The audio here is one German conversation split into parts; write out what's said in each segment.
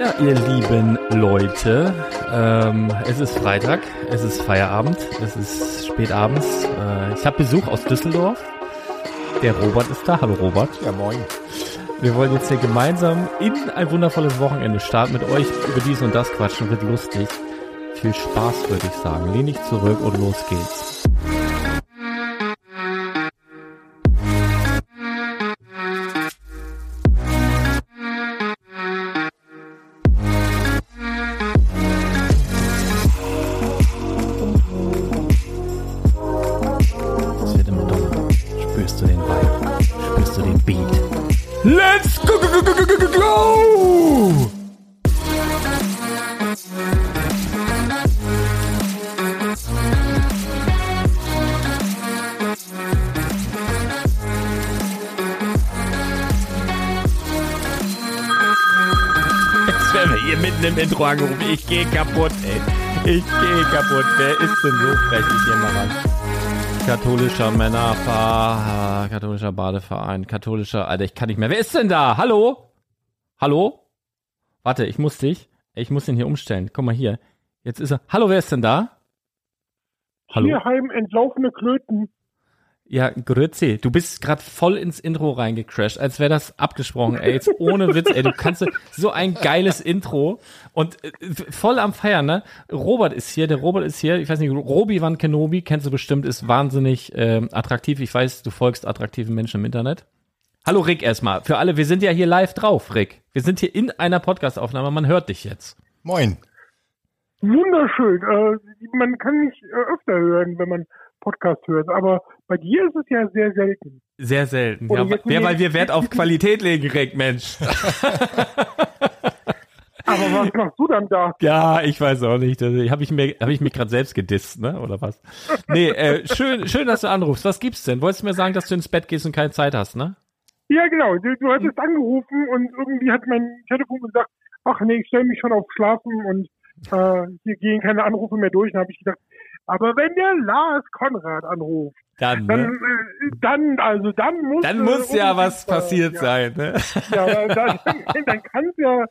Ja, ihr lieben Leute, ähm, es ist Freitag, es ist Feierabend, es ist spätabends. Äh, ich habe Besuch aus Düsseldorf. Der Robert ist da. Hallo Robert. Ja, moin. Wir wollen jetzt hier gemeinsam in ein wundervolles Wochenende starten mit euch über dies und das quatschen. Wird lustig. Viel Spaß, würde ich sagen. Lehn dich zurück und los geht's. Ich gehe kaputt, ey. Ich gehe kaputt. Wer ist denn so frech? Ich gehe mal ran. Katholischer Männerverein, katholischer Badeverein, katholischer, Alter, ich kann nicht mehr. Wer ist denn da? Hallo? Hallo? Warte, ich muss dich, ich muss den hier umstellen. Guck mal hier. Jetzt ist er. Hallo, wer ist denn da? Hallo? Tierheim entlaufene Klöten. Ja, Grüezi, du bist gerade voll ins Intro reingecrashed, als wäre das abgesprochen, ey, jetzt ohne Witz, ey, du kannst so ein geiles Intro und äh, voll am Feiern, ne? Robert ist hier, der Robert ist hier, ich weiß nicht, Robi Van Kenobi, kennst du bestimmt, ist wahnsinnig ähm, attraktiv, ich weiß, du folgst attraktiven Menschen im Internet. Hallo Rick erstmal, für alle, wir sind ja hier live drauf, Rick. Wir sind hier in einer Podcastaufnahme, man hört dich jetzt. Moin. Wunderschön. Äh, man kann mich äh, öfter hören, wenn man Podcast hört, aber bei dir ist es ja sehr selten. Sehr selten, Oder ja, mir- weil wir Wert auf Qualität legen, Rick, Mensch. Aber was machst du dann da? Ja, ich weiß auch nicht. Also, habe ich mir, habe ich mich gerade selbst gedisst, ne? Oder was? Nee, äh, schön, schön, dass du anrufst. Was gibt's denn? Wolltest du mir sagen, dass du ins Bett gehst und keine Zeit hast, ne? Ja, genau. Du, du hattest angerufen und irgendwie hat mein Telefon gesagt, ach nee, ich stelle mich schon auf Schlafen und äh, hier gehen keine Anrufe mehr durch. Dann habe ich gedacht, aber wenn der Lars Konrad anruft, Dann, dann, ne? äh, dann, also dann muss Dann muss ja was äh, passiert ja. sein, ne? Ja, dann, dann kann es ja,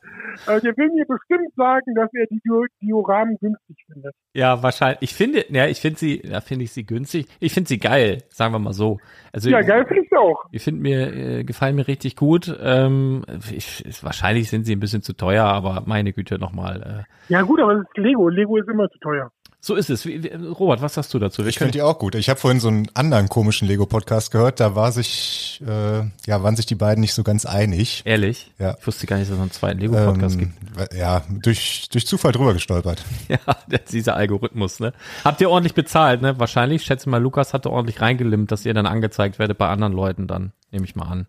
äh, der will mir bestimmt sagen, dass er die Dio- Dioramen günstig findet. Ja, wahrscheinlich. Ich finde, ja, ich finde sie, ja, finde ich sie günstig. Ich finde sie geil, sagen wir mal so. Also Ja, geil finde ich auch. Ich finde mir, äh, gefallen mir richtig gut. Ähm, ich, wahrscheinlich sind sie ein bisschen zu teuer, aber meine Güte nochmal. Äh, Ja gut, aber das ist Lego. Lego ist immer zu teuer. So ist es. Robert, was sagst du dazu? Wir Ich finde die auch gut. Ich habe vorhin so einen anderen komischen Lego-Podcast gehört, da war sich, äh, ja, waren sich die beiden nicht so ganz einig. ehrlich, Ja. ich wusste gar nicht, dass es einen zweiten Lego-Podcast Ähm, gibt. ja, durch, durch Zufall drüber gestolpert. Ja, dieser Algorithmus, ne? Habt ihr ordentlich bezahlt, ne? Wahrscheinlich, ich schätze mal, Lukas hatte ordentlich reingelimmt, dass ihr dann angezeigt werdet bei anderen Leuten dann, nehme ich mal an.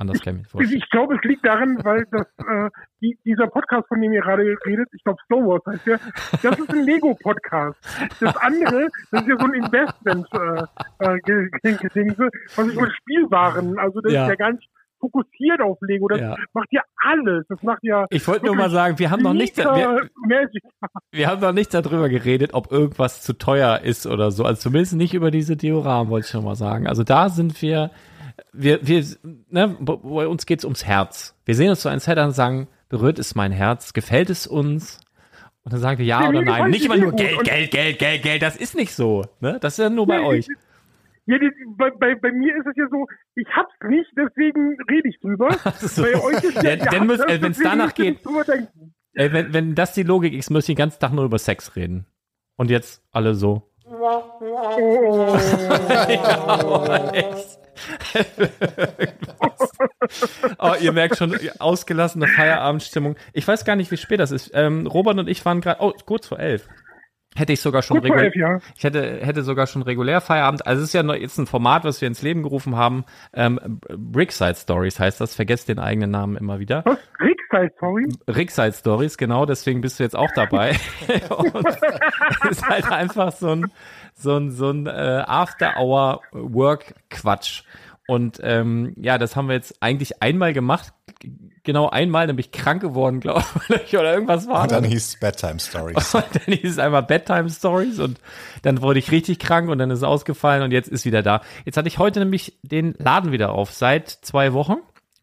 Anders kann ich mir vorstellen. Ich glaube, es liegt daran, weil das, äh, die, dieser Podcast, von dem ihr gerade redet, ich glaube Star Wars heißt der, das ist ein Lego-Podcast. Das andere, das ist ja so ein Investment äh, äh, was ich mit Spielwaren, also das Ja. ist ja nicht fokussiert auf Lego, das Ja. macht ja alles. Das macht ja Ich wollte nur mal sagen, wir haben noch nicht, wir, wir haben noch nicht darüber geredet, ob irgendwas zu teuer ist oder so. Also zumindest nicht über diese Dioramen, wollte ich schon mal sagen. Also da sind wir, wir, wir, ne, bei uns geht's ums Herz. Wir sehen uns so ein Set an und sagen, berührt ist mein Herz, gefällt es uns? Und dann sagen wir ja Ja, oder nein. Nicht die immer nur. Geld, Geld, Geld, Geld, Geld. Das ist nicht so. Ne? Das ist ja nur bei Nee, euch. Ja, das, bei, bei, bei mir ist es ja so, ich hab's nicht, deswegen rede ich drüber. so. Bei euch ist ja, Ja, dann müsst- äh, wenn's danach müsst ihr geht-. Ey, wenn, wenn das die Logik ist, müsste ich den ganzen Tag nur über Sex reden. Und jetzt alle so. Oh. ja, echt. oh, ihr merkt schon, ausgelassene Feierabendstimmung. Ich weiß gar nicht, wie spät das ist. Ähm, Robert und ich waren gerade, oh, kurz vor elf. Hätte ich sogar schon regulär, ja. ich hätte, hätte sogar schon regulär Feierabend. Also es ist ja noch jetzt ein Format, was wir ins Leben gerufen haben. Ähm, Brickside Stories heißt das. Vergesst den eigenen Namen immer wieder. Was? Rickside, sorry? Rickside Stories, genau, deswegen bist du jetzt auch dabei. Und es ist halt einfach so ein, so ein, so ein äh, After-Hour-Work-Quatsch. Und ähm, ja, das haben wir jetzt eigentlich einmal gemacht. Genau einmal, nämlich krank geworden, glaube ich, oder irgendwas war. Und dann das. hieß es Bedtime Stories. Und dann hieß es einmal Bedtime Stories und dann wurde ich richtig krank und dann ist es ausgefallen und jetzt ist wieder da. Jetzt hatte ich heute nämlich den Laden wieder auf, seit zwei Wochen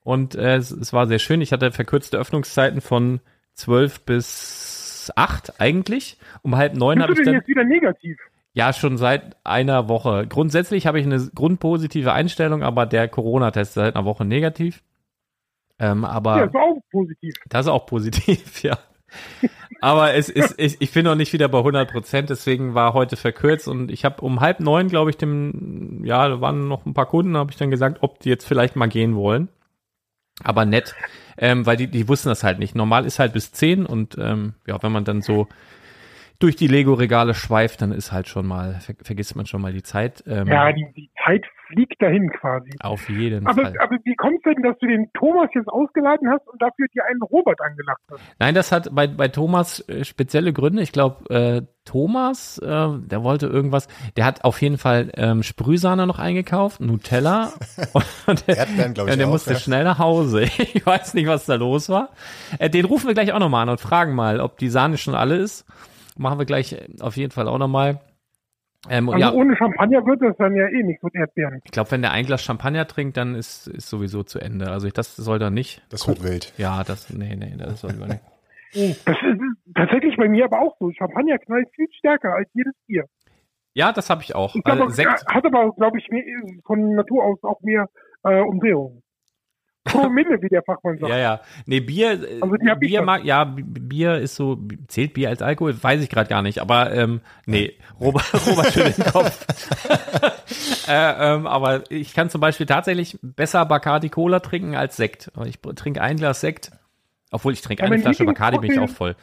und äh, es, es war sehr schön. Ich hatte verkürzte Öffnungszeiten von zwölf bis acht eigentlich. Um halb neun habe Bist ich du denn dann. jetzt wieder negativ? Ja, schon seit einer Woche. Grundsätzlich habe ich eine grundpositive Einstellung, aber der Corona-Test ist seit einer Woche negativ. Ähm, aber Ja, ist auch positiv. das ist auch positiv, ja. Aber es ist, ich, ich bin noch nicht wieder bei 100 Prozent, deswegen war heute verkürzt und ich habe um halb neun, glaube ich, dem, ja, da waren noch ein paar Kunden, habe ich dann gesagt, ob die jetzt vielleicht mal gehen wollen. Aber nett, ähm, weil die, die wussten das halt nicht. Normal ist halt bis zehn und ähm, ja, wenn man dann so durch die Lego-Regale schweift, dann ist halt schon mal, ver vergisst man schon mal die Zeit. Ähm, Ja, die, die Zeit fliegt dahin quasi. auf jeden Aber, Fall. aber wie kommt es denn, dass du den Thomas jetzt ausgeladen hast und dafür dir einen Robert angelacht hast? Nein, das hat bei, bei Thomas äh, spezielle Gründe. Ich glaube, äh, Thomas, äh, der wollte irgendwas, der hat auf jeden Fall ähm, Sprühsahne noch eingekauft, Nutella. und der, Erdbeeren, glaub ich, ja, der auch, musste ja. schnell nach Hause. Ich weiß nicht, was da los war. Äh, den rufen wir gleich auch nochmal an und fragen mal, ob die Sahne schon alle ist. Machen wir gleich äh, auf jeden Fall auch nochmal. Ähm, Also ja, ohne Champagner wird das dann ja eh nicht mit Erdbeeren. ich glaube, wenn der ein Glas Champagner trinkt, dann ist, ist sowieso zu Ende. Also ich, das soll er nicht. Das wird wild. Ja, das, nee, nee, das soll lieber nicht. Das ist tatsächlich bei mir aber auch so. Champagner knallt viel stärker als jedes Bier. Ja, das habe ich auch. Ich glaube, Also Sekt, hat aber, glaube ich, mehr, von Natur aus auch mehr äh, Umdrehungen. Promille, wie der Fachmann sagt. Ja, ja. Nee, Bier, Also Bier mag, ja, Bier ist so, zählt Bier als Alkohol? Weiß ich gerade gar nicht, aber ähm, nee, Robert, Robert schüttelt den Kopf. äh, ähm, aber ich kann zum Beispiel tatsächlich besser Bacardi Cola trinken als Sekt. Ich trinke ein Glas Sekt, obwohl ich trinke Ja, eine Flasche Bacardi, bin ich auch voll.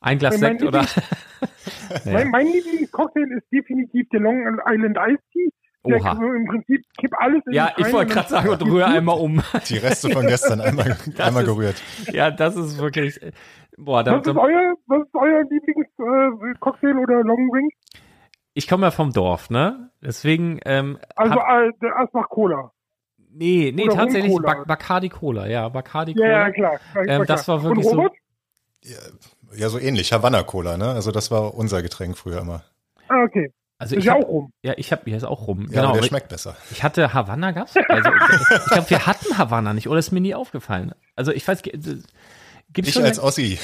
Ein Glas Sekt oder? Mein, mein Lieblingscocktail ist definitiv der Long Island Iced Tea. Oha. so Im Prinzip kipp alles in Ja, den ich wollte gerade sagen, und rühre einmal um. Die Reste von gestern einmal, einmal ist- gerührt. ja, das ist wirklich, boah, da, Was ist euer, was ist euer Lieblingscocktail äh, Cocktail oder Long Drink? ich komme ja vom Dorf, ne? Deswegen, ähm, Also hab, äh, der Asbach Cola. nee, nee, oder tatsächlich. Bac- Bacardi Cola, ja, Bacardi Ja, Cola. ja, klar. klar, Ähm, klar. das war wirklich Und so- Robert? Ja, so ähnlich. Havanna Cola, ne? Also das war unser Getränk früher immer. Ah, okay. Also Ist ich ja hab, auch rum. ja, ich habe, hier ist auch rum. Ja, genau. aber der schmeckt besser. ich hatte Havanna gab's? Also ich glaube, wir hatten Havanna nicht, oder ist mir nie aufgefallen. Also ich weiß, gibt Ich schon als Ossi.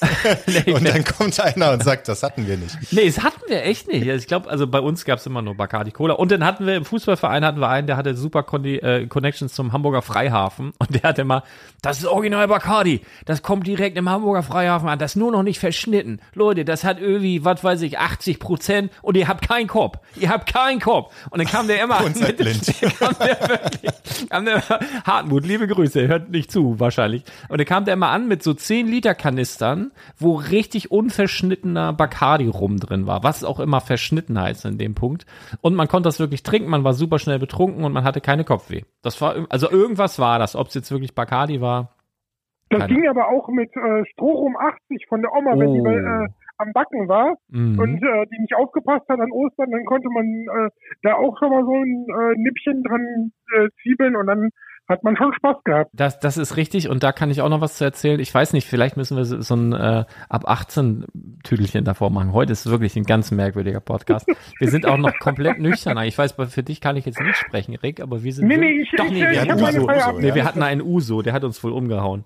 nee, Und dann kommt einer und sagt, das hatten wir nicht. nee, das hatten wir echt nicht. Ich glaube, also bei uns gab's immer nur Bacardi Cola. Und dann hatten wir im Fußballverein hatten wir einen, der hatte super Condi äh, Connections zum Hamburger Freihafen und der hatte immer, das ist original Bacardi, das kommt direkt im Hamburger Freihafen an, das ist nur noch nicht verschnitten. Leute, das hat irgendwie, was weiß ich, 80 Prozent und ihr habt keinen Korb. Ihr habt keinen Korb. Und dann kam der immer Und seid blind. kam der wirklich, kam der, Hartmut, liebe Grüße, hört nicht zu, wahrscheinlich. Und dann kam der immer an mit so 10 Liter Kanistern, wo richtig unverschnittener Bacardi rum drin war, was auch immer verschnitten heißt in dem Punkt. Und man konnte das wirklich trinken, man war super schnell betrunken und man hatte keine Kopfweh. Das war, also irgendwas war das, ob es jetzt wirklich Bacardi war. Das Keine ging aber auch mit äh, Strohrum 80 von der Oma, wenn die Oh. äh, am Backen war Mhm. und äh, die nicht aufgepasst hat an Ostern, dann konnte man äh, da auch schon mal so ein äh, Nippchen dran äh, zwiebeln und dann hat man schon Spaß gehabt. Das, das ist richtig und da kann ich auch noch was zu erzählen. Ich weiß nicht, vielleicht müssen wir so so ein äh, ab 18 Tüdelchen davor machen. Heute ist wirklich ein ganz merkwürdiger Podcast. Wir sind auch noch komplett nüchtern. Ich weiß, für dich kann ich jetzt nicht sprechen, Rick, aber wir sind Nee, nee, ich, doch ich, nee, ich, wir ich hatten Uso. Nee, wir hatten einen Uso, der hat uns wohl umgehauen.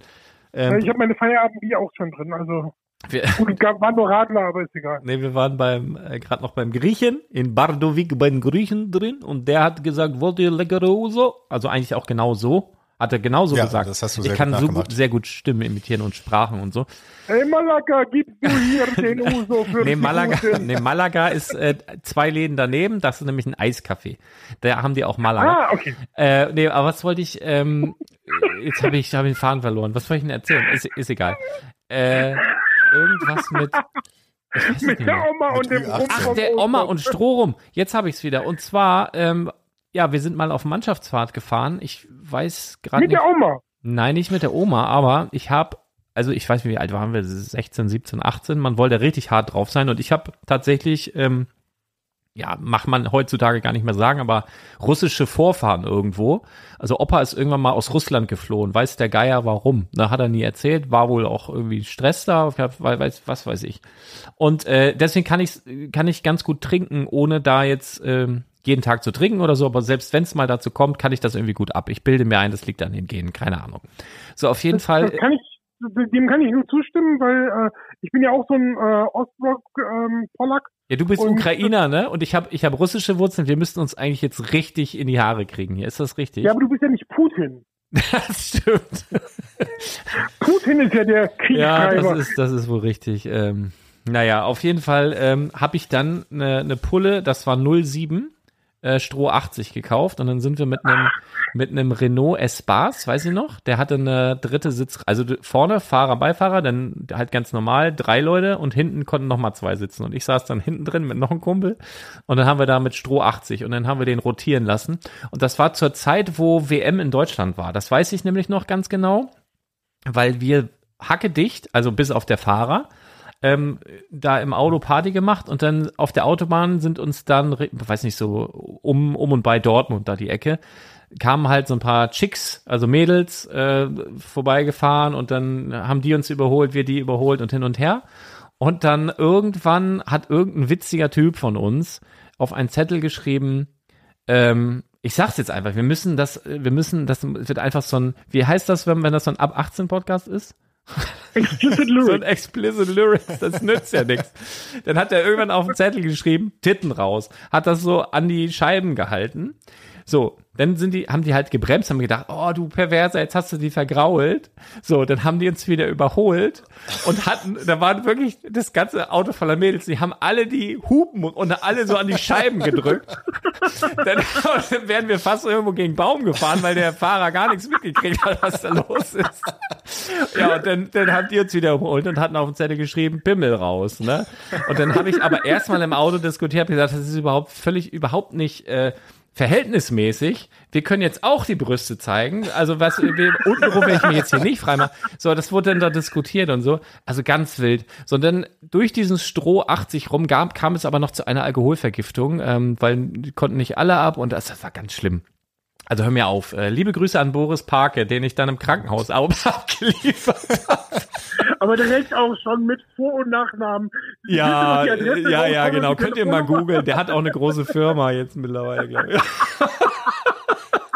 Ähm, ich habe meine Feierabendbier auch schon drin. Also wir, gut, gab, waren nur Radler, aber ist egal. nee, wir waren beim äh, gerade noch beim Griechen in Bardovik bei den Griechen drin und der hat gesagt, wollt ihr leckere Uso? Also eigentlich auch genau so. Hat er genauso Ja, gesagt. das hast du ich sehr kann gut so gut, sehr gut Stimmen imitieren und Sprachen und so. Hey Malaga, gibst du hier den Uso für Nee, die Malaga, Guten? nee, Malaga ist äh, zwei Läden daneben, das ist nämlich ein Eiscafé. Da haben die auch Malaga. Ah, okay. Äh, nee, aber was wollte ich, ähm, jetzt habe ich, hab ich den Faden verloren. Was wollte ich denn erzählen? Ist, ist egal. Äh, irgendwas mit, Mit der. Oma und dem Ü18. Rum Ach, der. Oma und Strohrum. Jetzt habe ich es wieder. Und zwar, ähm, ja, wir sind mal auf Mannschaftsfahrt gefahren. Ich weiß gerade Mit nicht. der Oma. Nein, nicht mit der Oma, aber ich habe, also ich weiß nicht, wie alt waren wir, 16, 17, 18, man wollte richtig hart drauf sein und ich habe tatsächlich, ähm, ja, macht man heutzutage gar nicht mehr sagen, aber russische Vorfahren irgendwo. Also Opa ist irgendwann mal aus Russland geflohen, weiß der Geier warum. Da hat er nie erzählt, war wohl auch irgendwie Stress da, weiß, was weiß ich. Und äh, deswegen kann ich kann ich ganz gut trinken, ohne da jetzt ähm, jeden Tag zu trinken oder so, aber selbst wenn es mal dazu kommt, kann ich das irgendwie gut ab. Ich bilde mir ein, das liegt an den Genen, keine Ahnung. So, auf jeden Fall. Das kann ich, dem kann ich nur zustimmen, weil äh, ich bin ja auch so ein äh, Ostblock-Pollack. Ähm, ja, du bist und, Ukrainer, ne? Und ich habe ich hab russische Wurzeln. Wir müssten uns eigentlich jetzt richtig in die Haare kriegen hier. Ist das richtig? Ja, aber du bist ja nicht Putin. Das stimmt. Putin ist ja der Kriegstreiber. Ja, das ist, das ist wohl richtig. Ähm, naja, auf jeden Fall ähm, habe ich dann eine, eine Pulle, das war 07 äh, Stroh 80 gekauft und dann sind wir mit einem mit einem Renault Espace, weiß ich noch, der hatte eine dritte Sitz, also vorne Fahrer, Beifahrer, dann halt ganz normal drei Leute und hinten konnten noch mal zwei sitzen. Und ich saß dann hinten drin mit noch einem Kumpel und dann haben wir da mit Stroh 80 und dann haben wir den rotieren lassen. Und das war zur Zeit, wo WM in Deutschland war. Das weiß ich nämlich noch ganz genau, weil wir hacke dicht, also bis auf der Fahrer ähm, da im Auto Party gemacht und dann auf der Autobahn sind uns dann, weiß nicht so, um, um und bei Dortmund da die Ecke, kamen halt so ein paar Chicks, also Mädels, äh, vorbeigefahren und dann haben die uns überholt, wir die überholt und hin und her. Und dann irgendwann hat irgendein witziger Typ von uns auf einen Zettel geschrieben, ähm, ich sag's jetzt einfach, wir müssen das, wir müssen, das wird einfach so ein, wie heißt das, wenn, wenn das so ein Ab 18 Podcast ist? Explicit Lyrics. so ein Explicit Lyrics, das nützt ja nichts. Dann hat er irgendwann auf den Zettel geschrieben, Titten raus, hat das so an die Scheiben gehalten. So, dann sind die, haben die halt gebremst, haben gedacht, oh du Perverser, jetzt hast du die vergrault. So, dann haben die uns wieder überholt und hatten, da waren wirklich das ganze Auto voller Mädels, die haben alle die Hupen und alle so an die Scheiben gedrückt. dann, dann wären wir fast irgendwo gegen Baum gefahren, weil der Fahrer gar nichts mitgekriegt hat, was da los ist. Ja, und dann, dann haben die uns wieder überholt und hatten auf dem Zettel geschrieben, Bimmel raus, ne? Und dann habe ich aber erstmal im Auto diskutiert, habe gesagt, das ist überhaupt völlig, überhaupt nicht, äh, verhältnismäßig, wir können jetzt auch die Brüste zeigen. Also was untenrum, wenn ich mich jetzt hier nicht freimache. So, das wurde dann da diskutiert und so. Also ganz wild. Sondern durch diesen Stroh 80 rum gab, kam es aber noch zu einer Alkoholvergiftung, ähm, weil die konnten nicht alle ab und das, das war ganz schlimm. Also hör mir auf. Äh, liebe Grüße an Boris Parke, den ich dann im Krankenhaus abgeliefert habe. Aber der hält auch schon mit Vor- und Nachnamen. Ja, ja, ja, genau. Könnt ihr mal googeln. Der hat auch eine große Firma jetzt mittlerweile, glaube ich.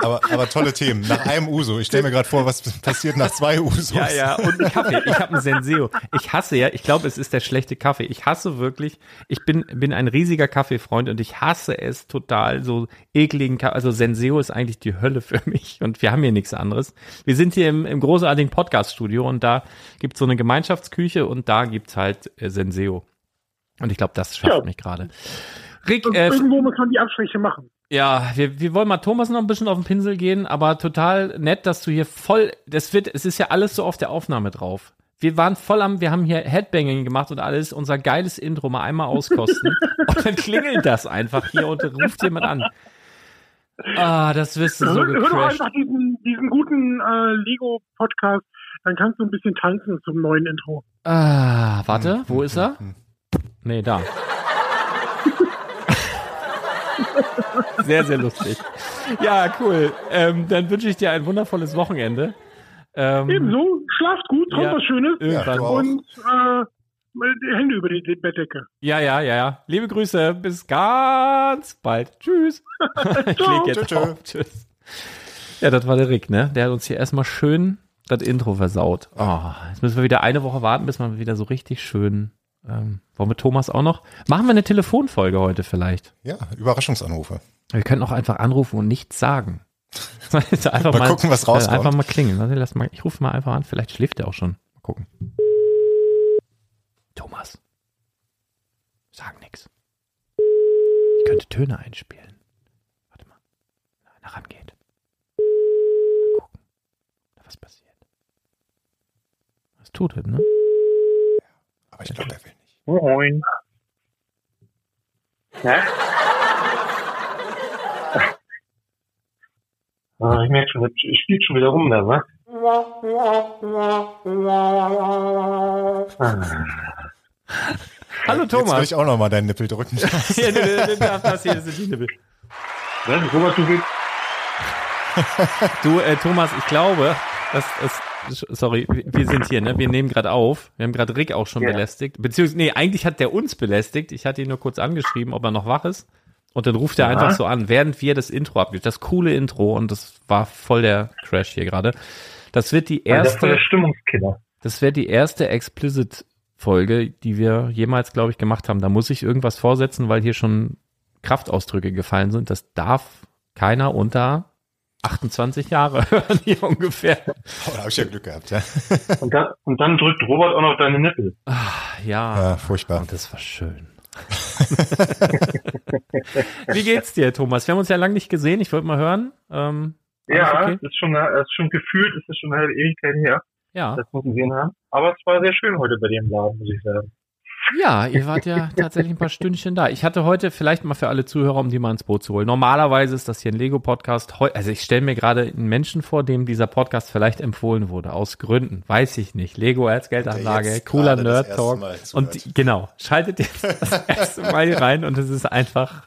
Aber, aber tolle Themen. Nach einem Uso. Ich stelle mir gerade vor, was passiert nach zwei Usos. Ja, ja. Und ein Kaffee. Ich habe einen Senseo. Ich hasse ja, ich glaube, es ist der schlechte Kaffee. Ich hasse wirklich, ich bin, bin ein riesiger Kaffeefreund und ich hasse es total, so ekligen Kaffee. Also Senseo ist eigentlich die Hölle für mich und wir haben hier nichts anderes. Wir sind hier im, im großartigen Podcast-Studio und da gibt's so eine Gemeinschaftsküche und da gibt's halt äh, Senseo. Und ich glaube, das schafft ja. mich gerade. Rick, äh, irgendwo muss man die Abstriche machen. Ja, wir, wir wollen mal Thomas noch ein bisschen auf den Pinsel gehen, aber total nett, dass du hier voll, das wird, es ist ja alles so auf der Aufnahme drauf. Wir waren voll am, wir haben hier Headbanging gemacht und alles, unser geiles Intro mal einmal auskosten. und dann klingelt das einfach hier und ruft jemand an. Ah, das wirst du so hör, hör doch einfach diesen, diesen guten äh, Lego-Podcast, dann kannst du ein bisschen tanzen zum neuen Intro. Ah, warte, wo ist er? Nee, da. Sehr, sehr lustig. Ja, cool. Ähm, dann wünsche ich dir ein wundervolles Wochenende. Ähm, Ebenso, schlaft gut, träumt ja, was Schönes. Irgendwann. Ja, und äh, die Hände über die Bettdecke. Ja, ja, ja, ja. Liebe Grüße, bis ganz bald. Tschüss. ich leg jetzt tschö, auf. Tschüss. Ja, das war der Rick, ne? Der hat uns hier erstmal schön das Intro versaut. Oh, jetzt müssen wir wieder eine Woche warten, bis man wieder so richtig schön ähm, wollen wir Thomas auch noch? Machen wir eine Telefonfolge heute vielleicht? Ja, Überraschungsanrufe. Wir können auch einfach anrufen und nichts sagen. einfach mal, mal, gucken, was rauskommt. Einfach mal klingeln. Warte, lass mal, ich rufe mal einfach an. Vielleicht schläft er auch schon. Mal gucken. Thomas. Sag nix. Ich könnte Töne einspielen. Warte mal. Wenn einer rangeht. Mal gucken. Was passiert. Was tut er, ne? Aber ich glaube, er will. Moin. Ja? Ah, ich merke schon, ich spiele schon wieder rum da, was? Hallo Thomas. Jetzt will ich auch noch mal deinen Nippel drücken. ja, das hier sind die Nippel. Was, Thomas, du willst? du, äh, Thomas, ich glaube, das ist sorry, wir sind hier, ne? Wir nehmen gerade auf. Wir haben gerade Rick auch schon ja. belästigt. Beziehungsweise, nee, eigentlich hat der uns belästigt. Ich hatte ihn nur kurz angeschrieben, ob er noch wach ist. Und dann ruft er ja. einfach so an, während wir das Intro abgeben. Das coole Intro und das war voll der Crash hier gerade. Das wird die erste. Das Stimmungskiller. Das wäre die erste Explicit-Folge, die wir jemals, glaube ich, gemacht haben. Da muss ich irgendwas vorsetzen, weil hier schon Kraftausdrücke gefallen sind. Das darf keiner unter 28 Jahre hören hier ungefähr. Oh, da habe ich ja Glück gehabt, ja. Und dann, und dann drückt Robert auch noch deine Nippel. Ja, Ja, furchtbar. und das war schön. Wie geht's dir, Thomas? Wir haben uns ja lange nicht gesehen. Ich wollte mal hören. Ähm, Ja, okay? das ist schon, das ist schon gefühlt, ist das schon eine halbe Ewigkeit her, Ja. dass wir uns gesehen haben. Aber es war sehr schön heute bei dir im Laden, muss ich sagen. Ja, ihr wart ja tatsächlich ein paar Stündchen da. Ich hatte heute vielleicht mal für alle Zuhörer, um die mal ins Boot zu holen. Normalerweise ist das hier ein Lego-Podcast. Also ich stelle mir gerade einen Menschen vor, dem dieser Podcast vielleicht empfohlen wurde. Aus Gründen. Weiß ich nicht. Lego als Geldanlage, cooler Nerd Talk. Und genau, schaltet jetzt das erste Mal hier rein und es ist einfach,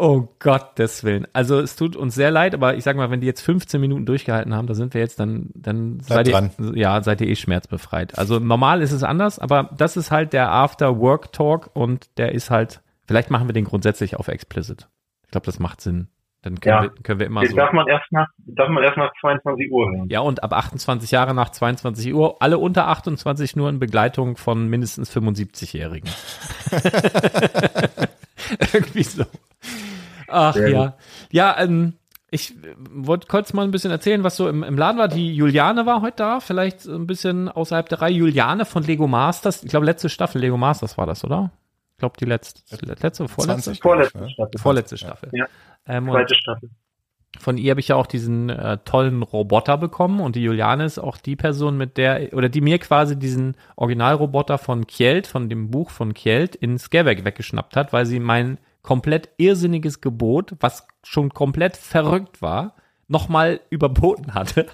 oh Gottes Willen. Also es tut uns sehr leid, aber ich sag mal, wenn die jetzt 15 Minuten durchgehalten haben, da sind wir jetzt dann, dann seid ihr, ja, seid ihr eh schmerzbefreit. Also normal ist es anders, aber das ist halt der After-Work-Talk und der ist halt, vielleicht machen wir den grundsätzlich auf explicit. Ich glaube, das macht Sinn. Dann können, Ja. wir, können wir immer Den so. darf man erst nach, darf man erst nach 22 Uhr hören. Ja, und ab 28 Jahre nach 22 Uhr, alle unter 28 nur in Begleitung von mindestens 75-Jährigen. Irgendwie so. Ach Sehr ja. Ja, ähm, ich äh, wollte kurz mal ein bisschen erzählen, was so im, im Laden war. Die Juliane war heute da, vielleicht ein bisschen außerhalb der Reihe. Juliane von Lego Masters, ich glaube letzte Staffel Lego Masters war das, oder? Ich glaube die letzte, letzte, vorletzte? 20, Vorletzte ich, Staffel. Vorletzte. Staffel. Ja. Ähm, Zweite Staffel. von ihr habe ich ja auch diesen äh, tollen Roboter bekommen und die Juliane ist auch die Person, mit der, oder die mir quasi diesen Originalroboter von Kjeld, von dem Buch von Kjeld in Scareback weggeschnappt hat, weil sie mein komplett irrsinniges Gebot, was schon komplett verrückt war, nochmal überboten hatte.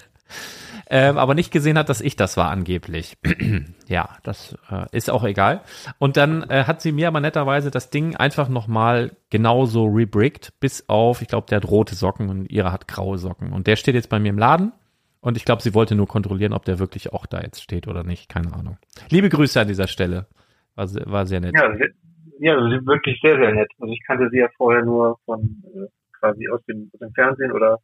Ähm, aber nicht gesehen hat, dass ich das war angeblich. ja, das äh, ist auch egal. Und dann äh, hat sie mir aber netterweise das Ding einfach nochmal genauso rebrickt, bis auf, ich glaube, der hat rote Socken und ihre hat graue Socken. Und der steht jetzt bei mir im Laden. Und ich glaube, sie wollte nur kontrollieren, ob der wirklich auch da jetzt steht oder nicht. Keine Ahnung. Liebe Grüße an dieser Stelle. War, sehr- war sehr nett. Ja, ja, sie ist wirklich sehr, sehr nett. Also ich kannte sie ja vorher nur von äh, quasi aus dem, aus dem Fernsehen oder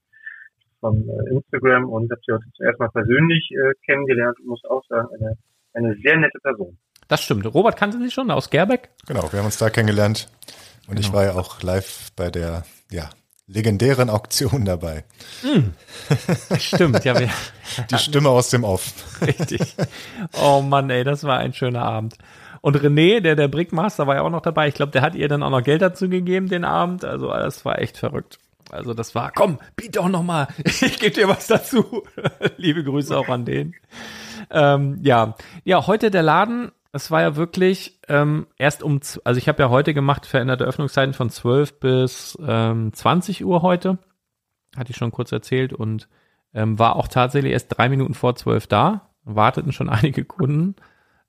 von äh, Instagram und habe sie heute zum ersten Mal persönlich äh, kennengelernt und muss auch sagen, eine, eine sehr nette Person. Das stimmt. Robert kannte sie schon aus Gerbeck? Genau, wir haben uns da kennengelernt. Und ich Genau. war ja auch live bei der, ja, legendären Auktion dabei. Stimmt, ja, wir, Die Stimme aus dem Off. Richtig. Oh Mann, ey, das war ein schöner Abend. Und René, der der Brickmaster, war ja auch noch dabei. Ich glaube, der hat ihr dann auch noch Geld dazu gegeben den Abend. Also das war echt verrückt. Also das war, komm, biet doch noch mal. Ich gebe dir was dazu. Liebe Grüße auch an den. Ähm, ja, ja, heute der Laden. Es war ja wirklich ähm, erst um, also ich habe ja heute gemacht veränderte Öffnungszeiten von 12 bis ähm, 20 Uhr heute. Hatte ich schon kurz erzählt und ähm, war auch tatsächlich erst drei Minuten vor zwölf da. Warteten schon einige Kunden.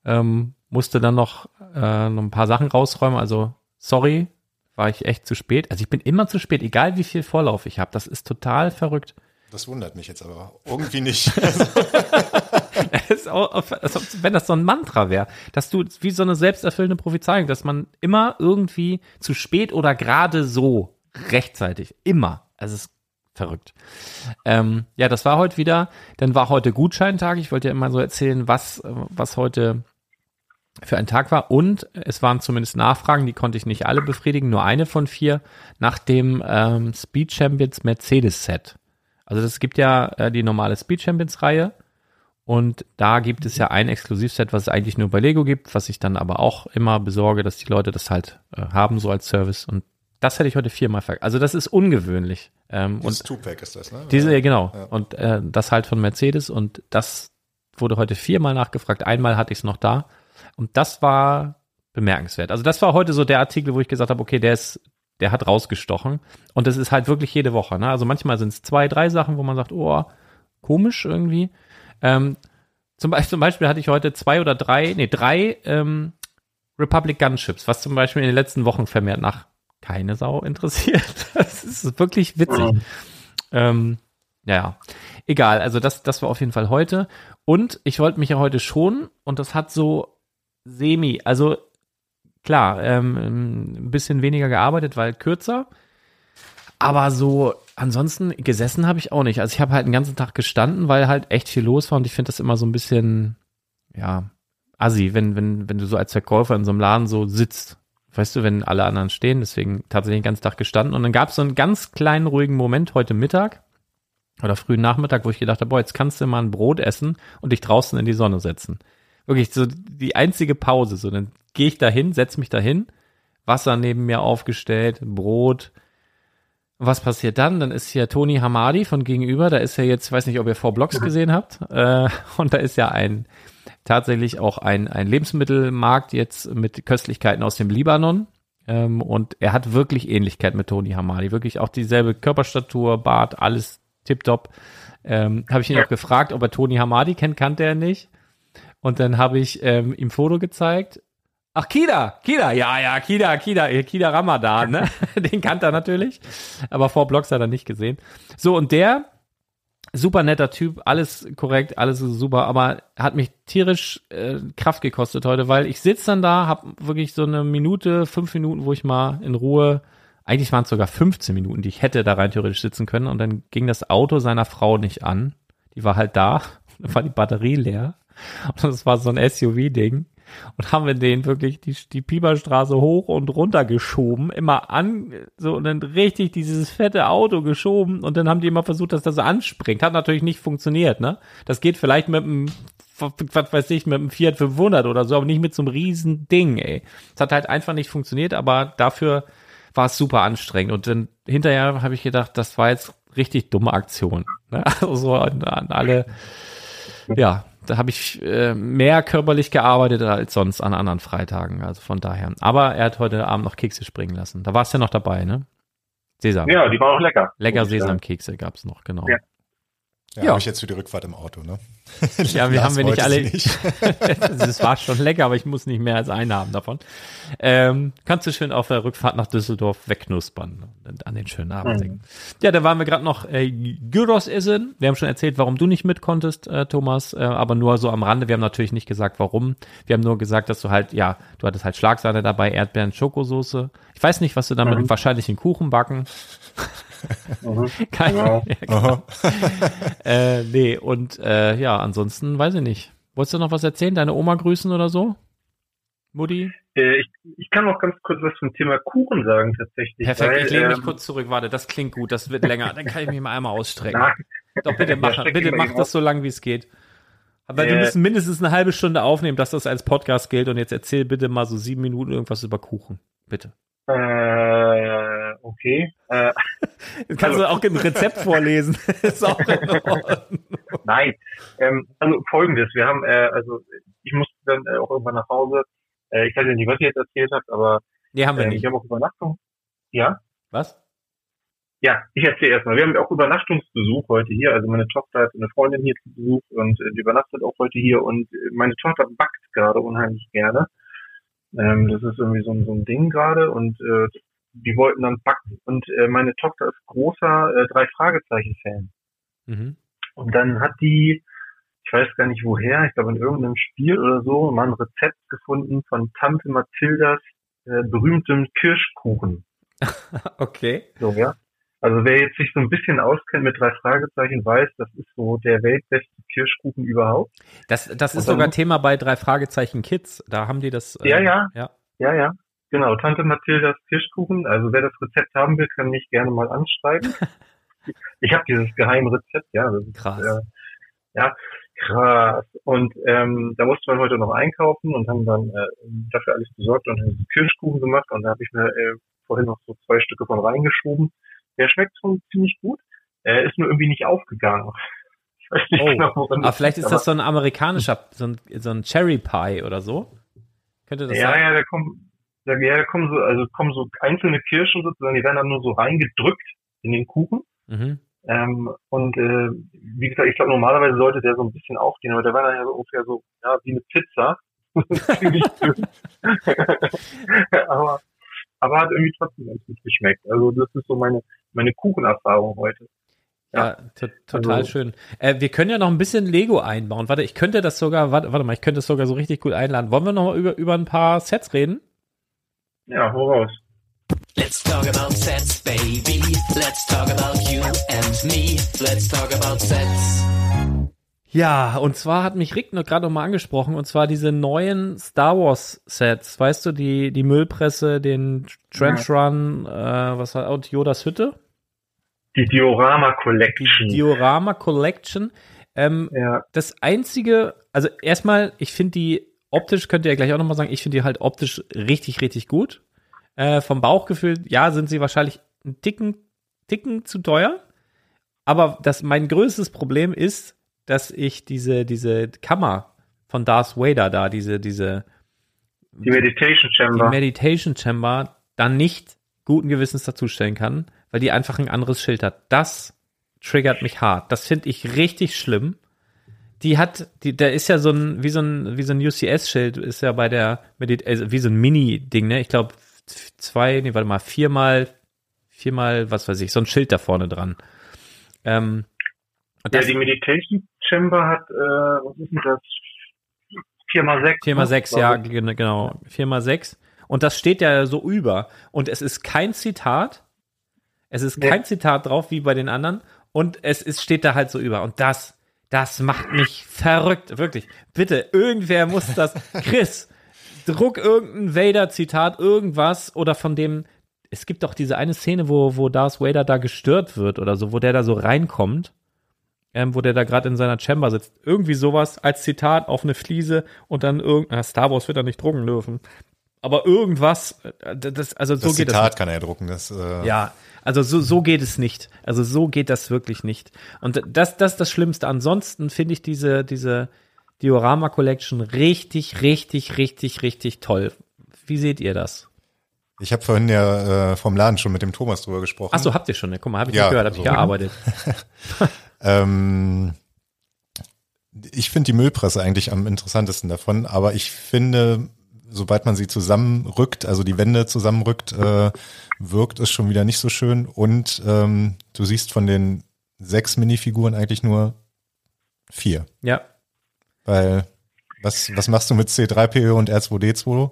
Ähm, musste dann noch, äh, noch ein paar Sachen rausräumen. Also sorry, war ich echt zu spät. Also ich bin immer zu spät, egal wie viel Vorlauf ich habe. Das ist total verrückt. Das wundert mich jetzt aber irgendwie nicht. Auch, als wenn das so ein Mantra wäre, dass du wie so eine selbsterfüllende Prophezeiung, dass man immer irgendwie zu spät oder gerade so rechtzeitig, immer. Also es ist verrückt. Ähm, ja, das war heute wieder. Dann war heute Gutscheintag. Ich wollte ja immer so erzählen, was, was heute für ein Tag war. Und es waren zumindest Nachfragen, die konnte ich nicht alle befriedigen, nur eine von vier, nach dem ähm, Speed Champions Mercedes Set. Also es gibt ja äh, die normale Speed Champions Reihe. Und da gibt es ja ein Exklusivset, was es eigentlich nur bei Lego gibt, was ich dann aber auch immer besorge, dass die Leute das halt äh, haben, so als Service. Und das hätte ich heute viermal ver... Also das ist ungewöhnlich. Ähm, Dieses und Two-Pack ist das, ne? diese, ja, genau. Ja. Und äh, das halt von Mercedes und das wurde heute viermal nachgefragt. Einmal hatte ich es noch da. Und das war bemerkenswert. Also das war heute so der Artikel, wo ich gesagt habe, okay, der ist, der hat rausgestochen. Und das ist halt wirklich jede Woche. Ne? Also manchmal sind es zwei, drei Sachen, wo man sagt, oh, komisch irgendwie. Ähm, zum, Beispiel, zum Beispiel hatte ich heute zwei oder drei, nee, drei ähm, Republic Gunships, was zum Beispiel in den letzten Wochen vermehrt nach keine Sau interessiert. Das ist wirklich witzig. Mhm. Ähm, ja, ja. Egal, also das, das war auf jeden Fall heute. Und ich wollte mich ja heute schon, und das hat so semi, also klar, ähm, ein bisschen weniger gearbeitet, weil kürzer. Aber so, ansonsten gesessen habe ich auch nicht. Also ich habe halt den ganzen Tag gestanden, weil halt echt viel los war und ich finde das immer so ein bisschen, ja, assi, wenn, wenn, wenn du so als Verkäufer in so einem Laden so sitzt. Weißt du, wenn alle anderen stehen, deswegen tatsächlich den ganzen Tag gestanden. Und dann gab es so einen ganz kleinen ruhigen Moment heute Mittag oder frühen Nachmittag, wo ich gedacht habe, boah, jetzt kannst du mal ein Brot essen und dich draußen in die Sonne setzen. Wirklich so die einzige Pause. So, dann gehe ich dahin, setz mich dahin, Wasser neben mir aufgestellt, Brot. Was passiert dann? Dann ist hier Toni Hamadi von gegenüber. Da ist ja jetzt, weiß nicht, ob ihr vor Blogs gesehen habt. Äh, und da ist ja ein tatsächlich auch ein, ein Lebensmittelmarkt jetzt mit Köstlichkeiten aus dem Libanon. Ähm, und er hat wirklich Ähnlichkeit mit Toni Hamadi. Wirklich auch dieselbe Körperstatur, Bart, alles tipptopp. Ähm, habe ich ihn auch gefragt, ob er Toni Hamadi kennt, kannte er nicht. Und dann habe ich ähm, ihm Foto gezeigt. Ach, Kida, Kida, ja, ja, Kida, Kida, Kida Ramadan, ne? Den kannte er natürlich. Aber vor Blogs hat er nicht gesehen. So, und der super netter Typ, alles korrekt, alles super, aber hat mich tierisch äh, Kraft gekostet heute, weil ich sitze dann da, habe wirklich so eine Minute, fünf Minuten, wo ich mal in Ruhe, eigentlich waren es sogar 15 Minuten, die ich hätte da rein theoretisch sitzen können und dann ging das Auto seiner Frau nicht an. Die war halt da, dann war die Batterie leer und das war so ein SUV-Ding und haben wir den wirklich die, die Pieperstraße hoch und runter geschoben, immer an, so und dann richtig dieses fette Auto geschoben und dann haben die immer versucht, dass das so anspringt. Hat natürlich nicht funktioniert, ne? Das geht vielleicht mit einem, was weiß ich, mit einem Fiat 500 oder so, aber nicht mit so einem riesen Ding, ey. Es hat halt einfach nicht funktioniert, aber dafür war es super anstrengend und dann hinterher habe ich gedacht, das war jetzt richtig dumme Aktion. Ne? Also so an, an alle, ja, da habe ich äh, mehr körperlich gearbeitet als sonst an anderen Freitagen. Also von daher. Aber er hat heute Abend noch Kekse springen lassen. Da warst du ja noch dabei, ne? Sesam. Ja, die waren auch lecker. Lecker Sesamkekse gab's noch, genau. Ja. Ja, Ja. habe ich jetzt für die Rückfahrt im Auto, ne? Ja, wir haben wir nicht alle. nicht. das war schon lecker, aber ich muss nicht mehr als einen haben davon. Ähm, kannst du schön auf der Rückfahrt nach Düsseldorf wegknuspern und an den schönen Abend Mhm. denken. Ja, da waren wir gerade noch äh, Gyros essen. Wir haben schon erzählt, warum du nicht mit konntest, äh, Thomas, äh, aber nur so am Rande. Wir haben natürlich nicht gesagt, warum. Wir haben nur gesagt, dass du halt, ja, du hattest halt Schlagsahne dabei, Erdbeeren, Schokosoße. Ich weiß nicht, was du damit Mhm. wahrscheinlich einen Kuchen backen. Mhm. Keine, Ja. ja, äh, nee, und äh, ja, ansonsten weiß ich nicht. Wolltest du noch was erzählen? Deine Oma grüßen oder so? Mutti? Äh, ich, ich kann noch ganz kurz was zum Thema Kuchen sagen tatsächlich. Perfekt, weil, ich lehne mich ähm, kurz zurück. Warte, das klingt gut, das wird länger. Dann kann ich mich mal einmal ausstrecken. Nein, Doch, bitte mach, bitte mach das so lang, wie es geht. Aber wir müssen mindestens eine halbe Stunde aufnehmen, dass das als Podcast gilt. Und jetzt erzähl bitte mal so sieben Minuten irgendwas über Kuchen. Bitte. Äh, okay. Äh, Jetzt kannst du auch ein Rezept vorlesen. ist auch nein. Ähm, also folgendes, wir haben, äh, also ich musste dann äh, auch irgendwann nach Hause. Äh, ich weiß ja nicht, was ihr jetzt erzählt habt, aber Nee, haben wir ähm, nicht. ich habe auch Übernachtung. Ja? Was? Ja, ich erzähle erstmal. Wir haben auch Übernachtungsbesuch heute hier. Also meine Tochter hat eine Freundin hier zu Besuch und äh, die übernachtet auch heute hier und äh, meine Tochter backt gerade unheimlich gerne. Ähm, das ist irgendwie so, ein- so ein Ding gerade und äh, die wollten dann backen. Und äh, meine Tochter ist großer äh, drei Fragezeichen Fan. Mhm. Und dann hat die, ich weiß gar nicht woher, ich glaube in irgendeinem Spiel oder so, mal ein Rezept gefunden von Tante Mathildas äh, berühmtem Kirschkuchen. Okay. So, ja. Also wer jetzt sich so ein bisschen auskennt mit drei Fragezeichen, weiß, das ist so der weltbeste Kirschkuchen überhaupt. Das, das ist dann sogar Thema bei drei Fragezeichen Kids. Da haben die das. äh, Ja, ja. ja. Ja, ja. Genau, Tante Mathildas Kirschkuchen. Also wer das Rezept haben will, kann mich gerne mal anschreiben. ich habe dieses Geheimrezept, ja. Das ist, Krass. Äh, ja, krass. Und ähm, da musste man heute noch einkaufen und haben dann äh, dafür alles besorgt und haben Kirschkuchen gemacht. Und da habe ich mir äh, vorhin noch so zwei Stücke von reingeschoben. Der schmeckt schon ziemlich gut. Er ist nur irgendwie nicht aufgegangen. Ich weiß nicht Oh. genau, woran Aber vielleicht liegt, ist das so ein amerikanischer, so ein, so ein Cherry Pie oder so. Könnte das ja, sein? ja, da kommen, da, ja, da kommen so, also kommen so einzelne Kirschen sozusagen, die werden dann nur so reingedrückt in den Kuchen. Mhm. Ähm, und äh, wie gesagt, ich glaube normalerweise sollte der so ein bisschen aufgehen, aber der war dann ja so ungefähr so, ja, wie eine Pizza. Aber, aber hat irgendwie trotzdem ganz gut geschmeckt. Also das ist so meine, meine Kuchenerfahrung heute. Ja, to total Also- schön. Äh, wir können ja noch ein bisschen Lego einbauen. Warte, ich könnte das sogar, warte, warte mal, ich könnte das sogar so richtig gut einladen. Wollen wir noch mal über, über ein paar Sets reden? Ja, hau raus. Let's talk about sets, baby. Let's talk about you and me. Let's talk about sets. Ja, und zwar hat mich Rick noch gerade noch mal angesprochen, und zwar diese neuen Star Wars Sets, weißt du, die, die Müllpresse, den Trench Run, äh, was hat, und Yodas Hütte? Die Diorama Collection. Diorama Collection. Ähm, ja, das einzige, also erstmal, ich finde die optisch, könnt ihr ja gleich auch nochmal sagen, ich finde die halt optisch richtig, richtig gut. Äh, vom Bauchgefühl, ja, sind sie wahrscheinlich einen Ticken, Ticken zu teuer. Aber das, mein größtes Problem ist, dass ich diese, diese Kammer von Darth Vader da, diese, diese die Meditation die Chamber. Meditation Chamber dann nicht guten Gewissens dazustellen kann, weil die einfach ein anderes Schild hat. Das triggert mich hart. Das finde ich richtig schlimm. Die hat, die, da ist ja so ein, wie so ein, wie so ein UCS-Schild, ist ja bei der, Medit also wie so ein Mini-Ding, ne? Ich glaube, zwei, nee, warte mal, viermal, viermal, was weiß ich, so ein Schild da vorne dran. Ähm, ja, die Meditation Chamber hat, äh, was ist denn das? 4x6. 4x6, ja, gen- genau. 4x6. Und das steht ja so über. Und es ist kein Zitat. Es ist kein Zitat drauf wie bei den anderen. Und es ist, steht da halt so über. Und das, das macht mich verrückt. Wirklich. Bitte, irgendwer muss das. Chris, druck irgendein Vader-Zitat, irgendwas oder von dem. Es gibt doch diese eine Szene, wo, wo Darth Vader da gestört wird oder so, wo der da so reinkommt ähm, wo der da gerade in seiner Chamber sitzt. Irgendwie sowas als Zitat auf eine Fliese und dann irgendein Star Wars wird er nicht drucken dürfen. Aber irgendwas, äh, das, also so Das geht Zitat kann er drucken. Das, äh, das. Ja, also so, so geht es nicht. Also so geht das wirklich nicht. Und das, das ist das Schlimmste. Ansonsten finde ich diese, diese Diorama Collection richtig, richtig, richtig, richtig toll. Wie seht ihr das? Ich habe vorhin ja äh, vom Laden schon mit dem Thomas drüber gesprochen. Ach so, habt ihr schon. ne? Guck mal, habe ich Ja, gehört, habe ich so. gearbeitet. Ähm, ich finde die Müllpresse eigentlich am interessantesten davon, aber ich finde, sobald man sie zusammenrückt, also die Wände zusammenrückt, äh, wirkt es schon wieder nicht so schön. Und ähm, du siehst von den sechs Minifiguren eigentlich nur vier. Ja, Weil was, was machst du mit C3PO und R2D2?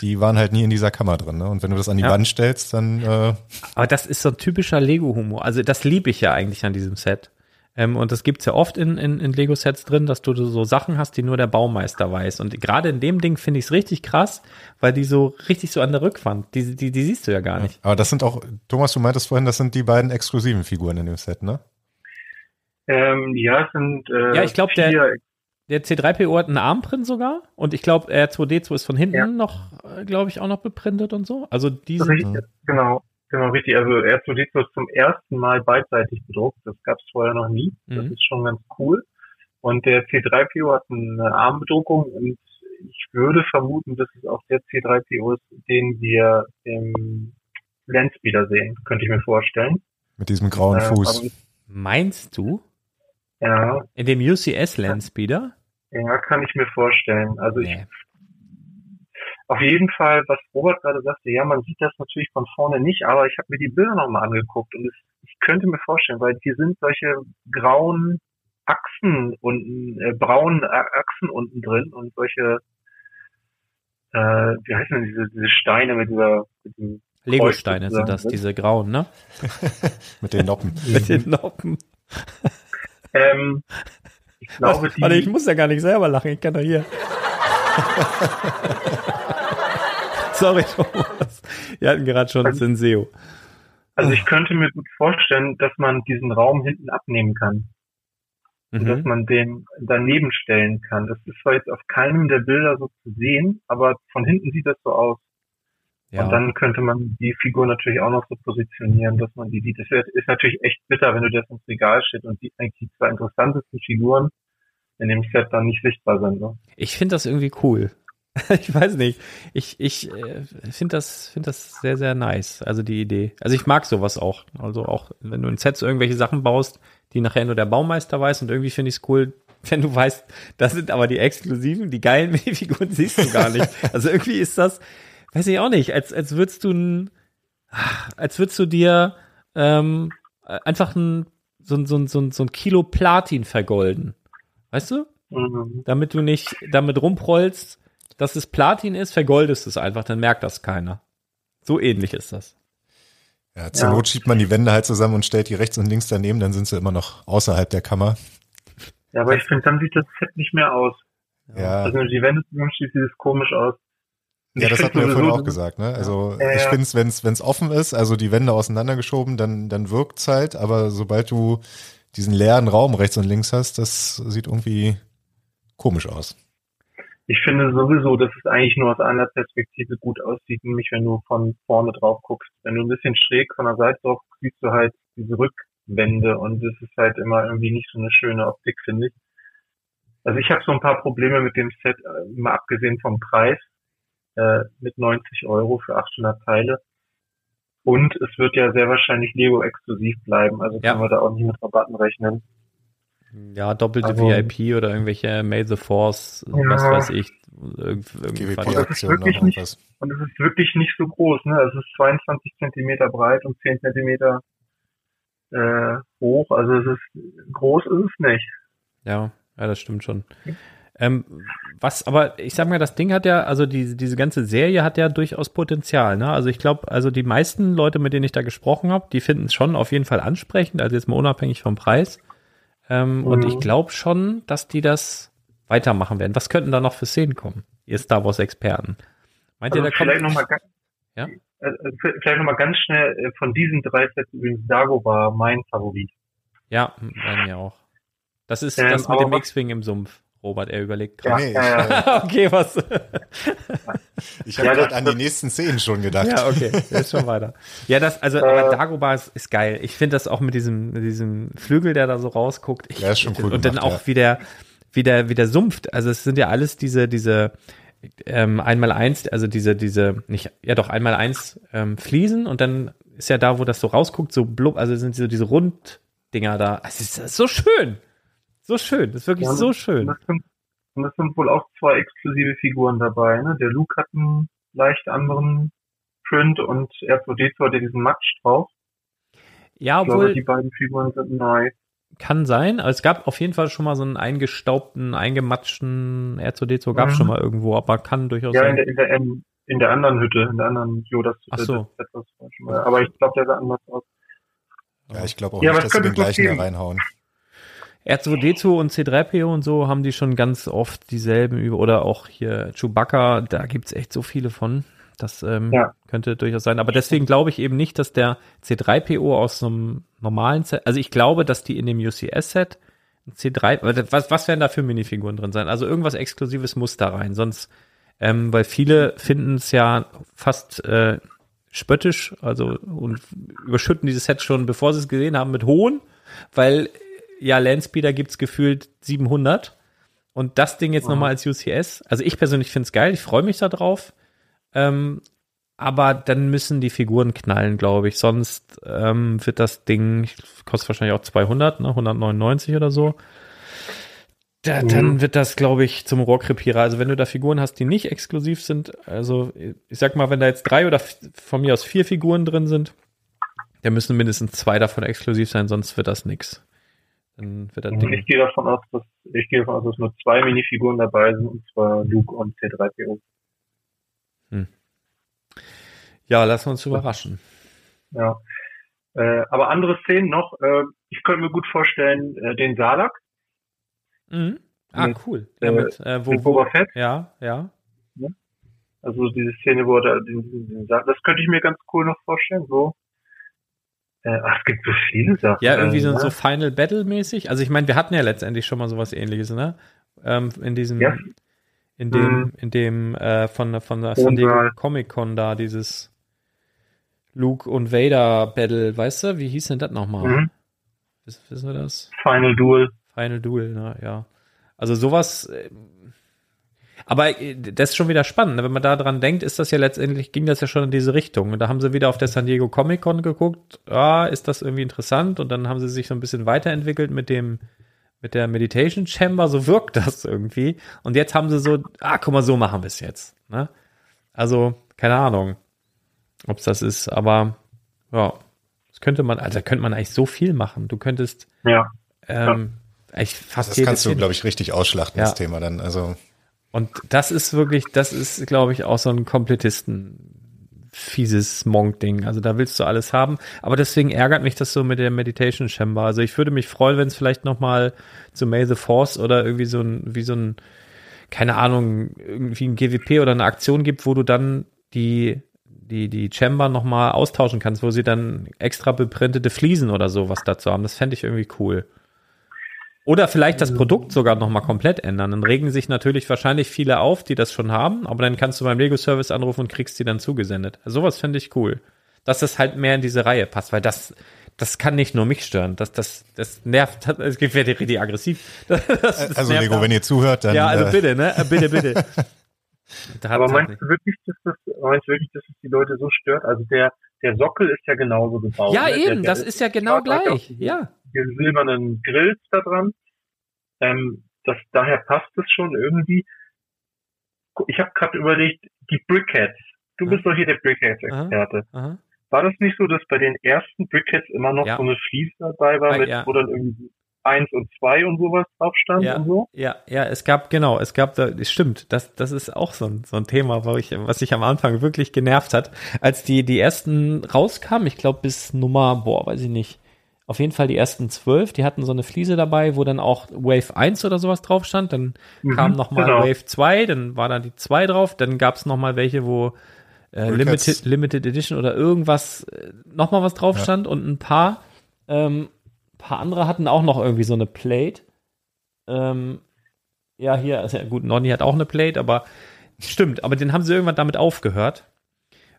Die waren halt nie in dieser Kammer drin. Ne? Und wenn du das an die Ja. Wand stellst, dann äh, Aber das ist so ein typischer Lego-Humor. Also das liebe ich ja eigentlich an diesem Set. Ähm, und das gibt's ja oft in, in, in Lego-Sets drin, dass du so Sachen hast, die nur der Baumeister weiß. Und gerade in dem Ding finde ich es richtig krass, weil die so richtig so an der Rückwand, die, die, die siehst du ja gar nicht. aber das sind auch, Thomas, du meintest vorhin, das sind die beiden exklusiven Figuren in dem Set, ne? Ähm, ja, es sind äh, Ja, ich glaub, der- Der C3PO hat einen Armprint sogar und ich glaube, R2D2 ist von hinten Ja. noch, glaube ich, auch noch beprintet und so. Also die sind, Richtig, genau, genau, richtig. Also R2D2 ist zum ersten Mal beidseitig bedruckt. Das gab es vorher noch nie. Das Mhm. ist schon ganz cool. Und der C3PO hat eine Armbedruckung und ich würde vermuten, dass es auch der C3PO ist, den wir im Landspeeder sehen, könnte ich mir vorstellen. Mit diesem grauen Äh, Fuß. meinst du, Ja, in dem UCS Landspeeder? ja, kann ich mir vorstellen. Also ich Nee. Auf jeden Fall, was Robert gerade sagte, ja, man sieht das natürlich von vorne nicht, aber ich habe mir die Bilder nochmal angeguckt und es, ich könnte mir vorstellen, weil hier sind solche grauen Achsen unten, äh, braunen Achsen unten drin und solche, äh, wie heißen denn diese, diese Steine mit dieser, mit dem Lego-Steine sind das, drin. diese grauen, ne? Mit den Noppen. Mit den Noppen. Ähm, ich glaube, die, Warte, ich muss ja gar nicht selber lachen, ich kann doch hier. Sorry, Thomas. Wir hatten gerade schon Senseo. also ich könnte mir gut vorstellen, dass man diesen Raum hinten abnehmen kann. und dass Mhm. man den daneben stellen kann. Das ist zwar jetzt auf keinem der Bilder so zu sehen, aber von hinten sieht das so aus. Und Ja. dann könnte man die Figur natürlich auch noch so positionieren, dass man die sieht. Das ist natürlich echt bitter, wenn du das ins Regal stellst und die eigentlich die zwei interessantesten Figuren in dem Set dann nicht sichtbar sind. Ne? Ich finde das irgendwie cool. Ich weiß nicht. Ich, ich äh, finde das, finde das sehr, sehr nice. Also die Idee. Also ich mag sowas auch. Also auch, wenn du in Sets irgendwelche Sachen baust, die nachher nur der Baumeister weiß und irgendwie finde ich es cool, wenn du weißt, das sind aber die exklusiven, die geilen Minifiguren siehst du gar nicht. Also irgendwie ist das, weiß ich auch nicht, als, als würdest du ein, als würdest du dir ähm, einfach ein, so, ein- so, ein- so, ein- so ein Kilo Platin vergolden. Weißt du? Mhm. damit du nicht damit rumprollst, dass es Platin ist, vergoldest es einfach, dann merkt das keiner. So ähnlich ist das. Ja, zur Ja. Not schiebt man die Wände halt zusammen und stellt die rechts und links daneben, dann sind sie immer noch außerhalb der Kammer. Ja, aber ich finde, dann sieht das Set nicht mehr aus. Ja, Also wenn du die Wände zusammenschließt, sieht es komisch aus. Und ja ich das hatten wir vorhin auch gesagt. Ne? Also Ja, ich finde es, wenn es offen ist, also die Wände auseinandergeschoben, dann, dann wirkt's halt. Aber sobald du diesen leeren Raum rechts und links hast, das sieht irgendwie komisch aus. Ich finde sowieso, dass es eigentlich nur aus einer Perspektive gut aussieht, nämlich wenn du von vorne drauf guckst. Wenn du ein bisschen schräg von der Seite drauf guckst, siehst du halt diese Rückwände und das ist halt immer irgendwie nicht so eine schöne Optik, finde ich. Also ich habe so ein paar Probleme mit dem Set, äh, mal abgesehen vom Preis, äh, mit 90 Euro für 800 Teile. Und es wird ja sehr wahrscheinlich Lego exklusiv bleiben, also Ja. können wir da auch nicht mit Rabatten rechnen. Ja, doppelte Also- VIP oder irgendwelche May the Force, Ja. was weiß ich. Irgend, irgendwas. GWP-Aktion noch wirklich nicht- irgendwas. Und es ist wirklich nicht so groß, ne? Es ist 22 Zentimeter breit und 10 Zentimeter äh, hoch. Also es ist groß ist es nicht. Ja, ja, das stimmt schon. Ähm, was, aber ich sag mal, das Ding hat ja, also die, diese ganze Serie hat ja durchaus Potenzial, ne? Also ich glaube, also die meisten Leute, mit denen ich da gesprochen habe, die finden es schon auf jeden Fall ansprechend, also jetzt mal unabhängig vom Preis. Ähm, Und Mhm. ich glaube schon, dass die das weitermachen werden. Was könnten da noch für Szenen kommen, ihr Star Wars-Experten? Meint Also ihr, da kommt. vielleicht nochmal ganz, Ja? äh, vielleicht noch mal ganz schnell äh, von diesen drei Sets übrigens Dagobah mein Favorit. Ja, bei mir auch. Das ist Ähm, das mit dem X-Wing im Sumpf. Robert, er überlegt gerade. Nee, ja, ja. okay, was? Ich habe gerade an die nächsten Szenen schon gedacht. Ja, okay, der ist schon weiter. Ja, das, also, Äh, aber Dagobah ist, ist geil. Ich finde das auch mit diesem, mit diesem Flügel, der da so rausguckt. Ich, Ja, ist schon cool Und dann gemacht, auch ja. wie der, wie der, wie der sumpft. Also, es sind ja alles diese, diese, ähm, einmal eins, also diese, diese, nicht, ja doch, einmal eins, ähm, Fliesen und dann ist ja da, wo das so rausguckt, so blub, also sind so diese Runddinger da. Es ist, das ist so schön. So schön. Das ist wirklich Ja, so schön. das, sind, und das sind wohl auch zwei exklusive Figuren dabei. Ne? Der Luke hat einen leicht anderen Print und R2D2 hat ja diesen Matsch drauf. Ja, Ich glaube, obwohl, die beiden Figuren sind neu. Kann sein. Aber es gab auf jeden Fall schon mal so einen eingestaubten, eingematschten R2D2 gab es Mhm. schon mal irgendwo, aber kann durchaus Ja, in sein. der, in der, in, in der anderen Hütte, in der anderen Yodas Ach so. Das, das, das, das, aber ich glaube, der sah anders aus. Ja, ich glaube auch Ja, nicht, was dass sie den gleichen da geben? reinhauen. R2D2 und C3PO und so haben die schon ganz oft dieselben über, oder auch hier Chewbacca, da gibt's echt so viele von. Das ähm, Ja. könnte durchaus sein. Aber deswegen glaube ich eben nicht, dass der C3PO aus einem normalen Set, also ich glaube, dass die in dem UCS-Set ein C3, was, was werden da für Minifiguren drin sein? Also irgendwas Exklusives muss da rein, sonst, ähm, weil viele finden es ja fast äh, spöttisch, also und überschütten dieses Set schon, bevor sie es gesehen haben, mit Hohn, weil ja, Landspeeder gibt's gefühlt 700 und das Ding jetzt nochmal als UCS. Also ich persönlich find's geil, ich freue mich da drauf. Ähm, aber dann müssen die Figuren knallen, glaube ich. Sonst ähm, wird das Ding, kostet wahrscheinlich auch 200, ne? 199 oder so. Da, Mhm. Dann wird das, glaube ich, zum Rohrkrepierer. Also wenn du da Figuren hast, die nicht exklusiv sind, also ich sag mal, wenn da jetzt drei oder von mir aus vier Figuren drin sind, dann müssen mindestens zwei davon exklusiv sein, sonst wird das nix. Dann wird das Ding. Ich gehe davon aus, dass ich gehe davon aus, dass nur zwei Minifiguren dabei sind, und zwar Luke und C3PO. Ja, lassen wir uns überraschen. Ja. Äh, aber andere Szenen noch, äh, ich könnte mir gut vorstellen, äh, den Salak Mhm. Ah, Mit, cool. Ja, äh, mit, äh, wo, mit Boba Fett. ja, ja. Also diese Szene, wo er da den, den, den Salak, das könnte ich mir ganz cool noch vorstellen, so. Äh, ach, es gibt so viele Sachen. Ja, irgendwie äh, so, ne? so Final Battle mäßig. Also ich meine, wir hatten ja letztendlich schon mal sowas ähnliches, ne? Ähm, in diesem, Ja. in dem, Mhm. in dem, äh, von, von der San Diego. Comic Con da, dieses Luke und Vader Battle, weißt du? Wie hieß denn das nochmal? Mhm. Wiss, wissen wir das? Final Duel. Final Duel, ne? Ja. Also sowas, äh, aber äh, das ist schon wieder spannend. ne? Wenn man da dran denkt, ist das ja letztendlich, ging das ja schon in diese Richtung. Und da haben sie wieder auf der San Diego Comic Con geguckt, ah, ist das irgendwie interessant? Und dann haben sie sich so ein bisschen weiterentwickelt mit dem, mit der Meditation Chamber, so wirkt das irgendwie. Und jetzt haben sie so, ah, guck mal, so machen wir es jetzt. Ne? Also, keine Ahnung, ob es das ist, aber ja, das könnte man, also da könnte man eigentlich so viel machen. Du könntest Ja. ähm, eigentlich fast Das kannst du, glaube ich, richtig ausschlachten, Ja. das Thema dann. Also Und das ist wirklich, das ist, glaube ich, auch so ein fieses Monk-Ding. Also da willst du alles haben. Aber deswegen ärgert mich das so mit der Meditation Chamber. Also ich würde mich freuen, wenn es vielleicht noch mal zu May the Force oder irgendwie so ein, wie so ein, keine Ahnung, irgendwie ein GWP oder eine Aktion gibt, wo du dann die die, die Chamber nochmal austauschen kannst, wo sie dann extra beprintete Fliesen oder sowas dazu haben. Das fände ich irgendwie cool. Oder vielleicht das Produkt sogar nochmal komplett ändern. Dann regen sich natürlich wahrscheinlich viele auf, die das schon haben, aber dann kannst du beim Lego-Service anrufen und kriegst die dann zugesendet. Also sowas fände ich cool. Dass das halt mehr in diese Reihe passt, weil das, das kann nicht nur mich stören. Das, das, das nervt, es wird richtig aggressiv. Das, das Also nervt Lego, wenn ihr zuhört, dann ja, also äh, bitte, ne? Äh, Bitte, bitte. Da Aber halt meinst du wirklich, dass das, meinst du wirklich, dass es die Leute so stört? Also der, der Sockel ist ja genauso gebaut. Ja, ne? Der- eben, der das ist ja genau hat auch gleich. Ja. Silbernen Grills da dran. Ähm, das, daher passt es schon irgendwie. Ich habe gerade überlegt, die Brickheads. Du bist doch hier der Brickheads-Experte. War das nicht so, dass bei den ersten Brickheads immer noch Ja. so eine Fliese dabei war, mit, ja. wo dann irgendwie eins und zwei und sowas drauf stand Ja, und so? ja, ja, es gab, genau, es gab, da, es stimmt, das, das ist auch so ein, so ein Thema, wo ich, was sich am Anfang wirklich genervt hat. Als die, die ersten rauskamen, ich glaube bis Nummer, boah, weiß ich nicht, auf jeden Fall die ersten zwölf, die hatten so eine Fliese dabei, wo dann auch Wave 1 oder sowas drauf stand, dann Mhm, kam nochmal genau. Wave 2, dann war da die 2 drauf, dann gab es nochmal welche, wo äh. Limited, Limited Edition oder irgendwas, äh, nochmal was drauf Ja. stand und ein paar, ähm, paar andere hatten auch noch irgendwie so eine Plate. Ähm, ja, hier, also ja, gut, Nonny hat auch eine Plate, aber stimmt, aber den haben sie irgendwann damit aufgehört.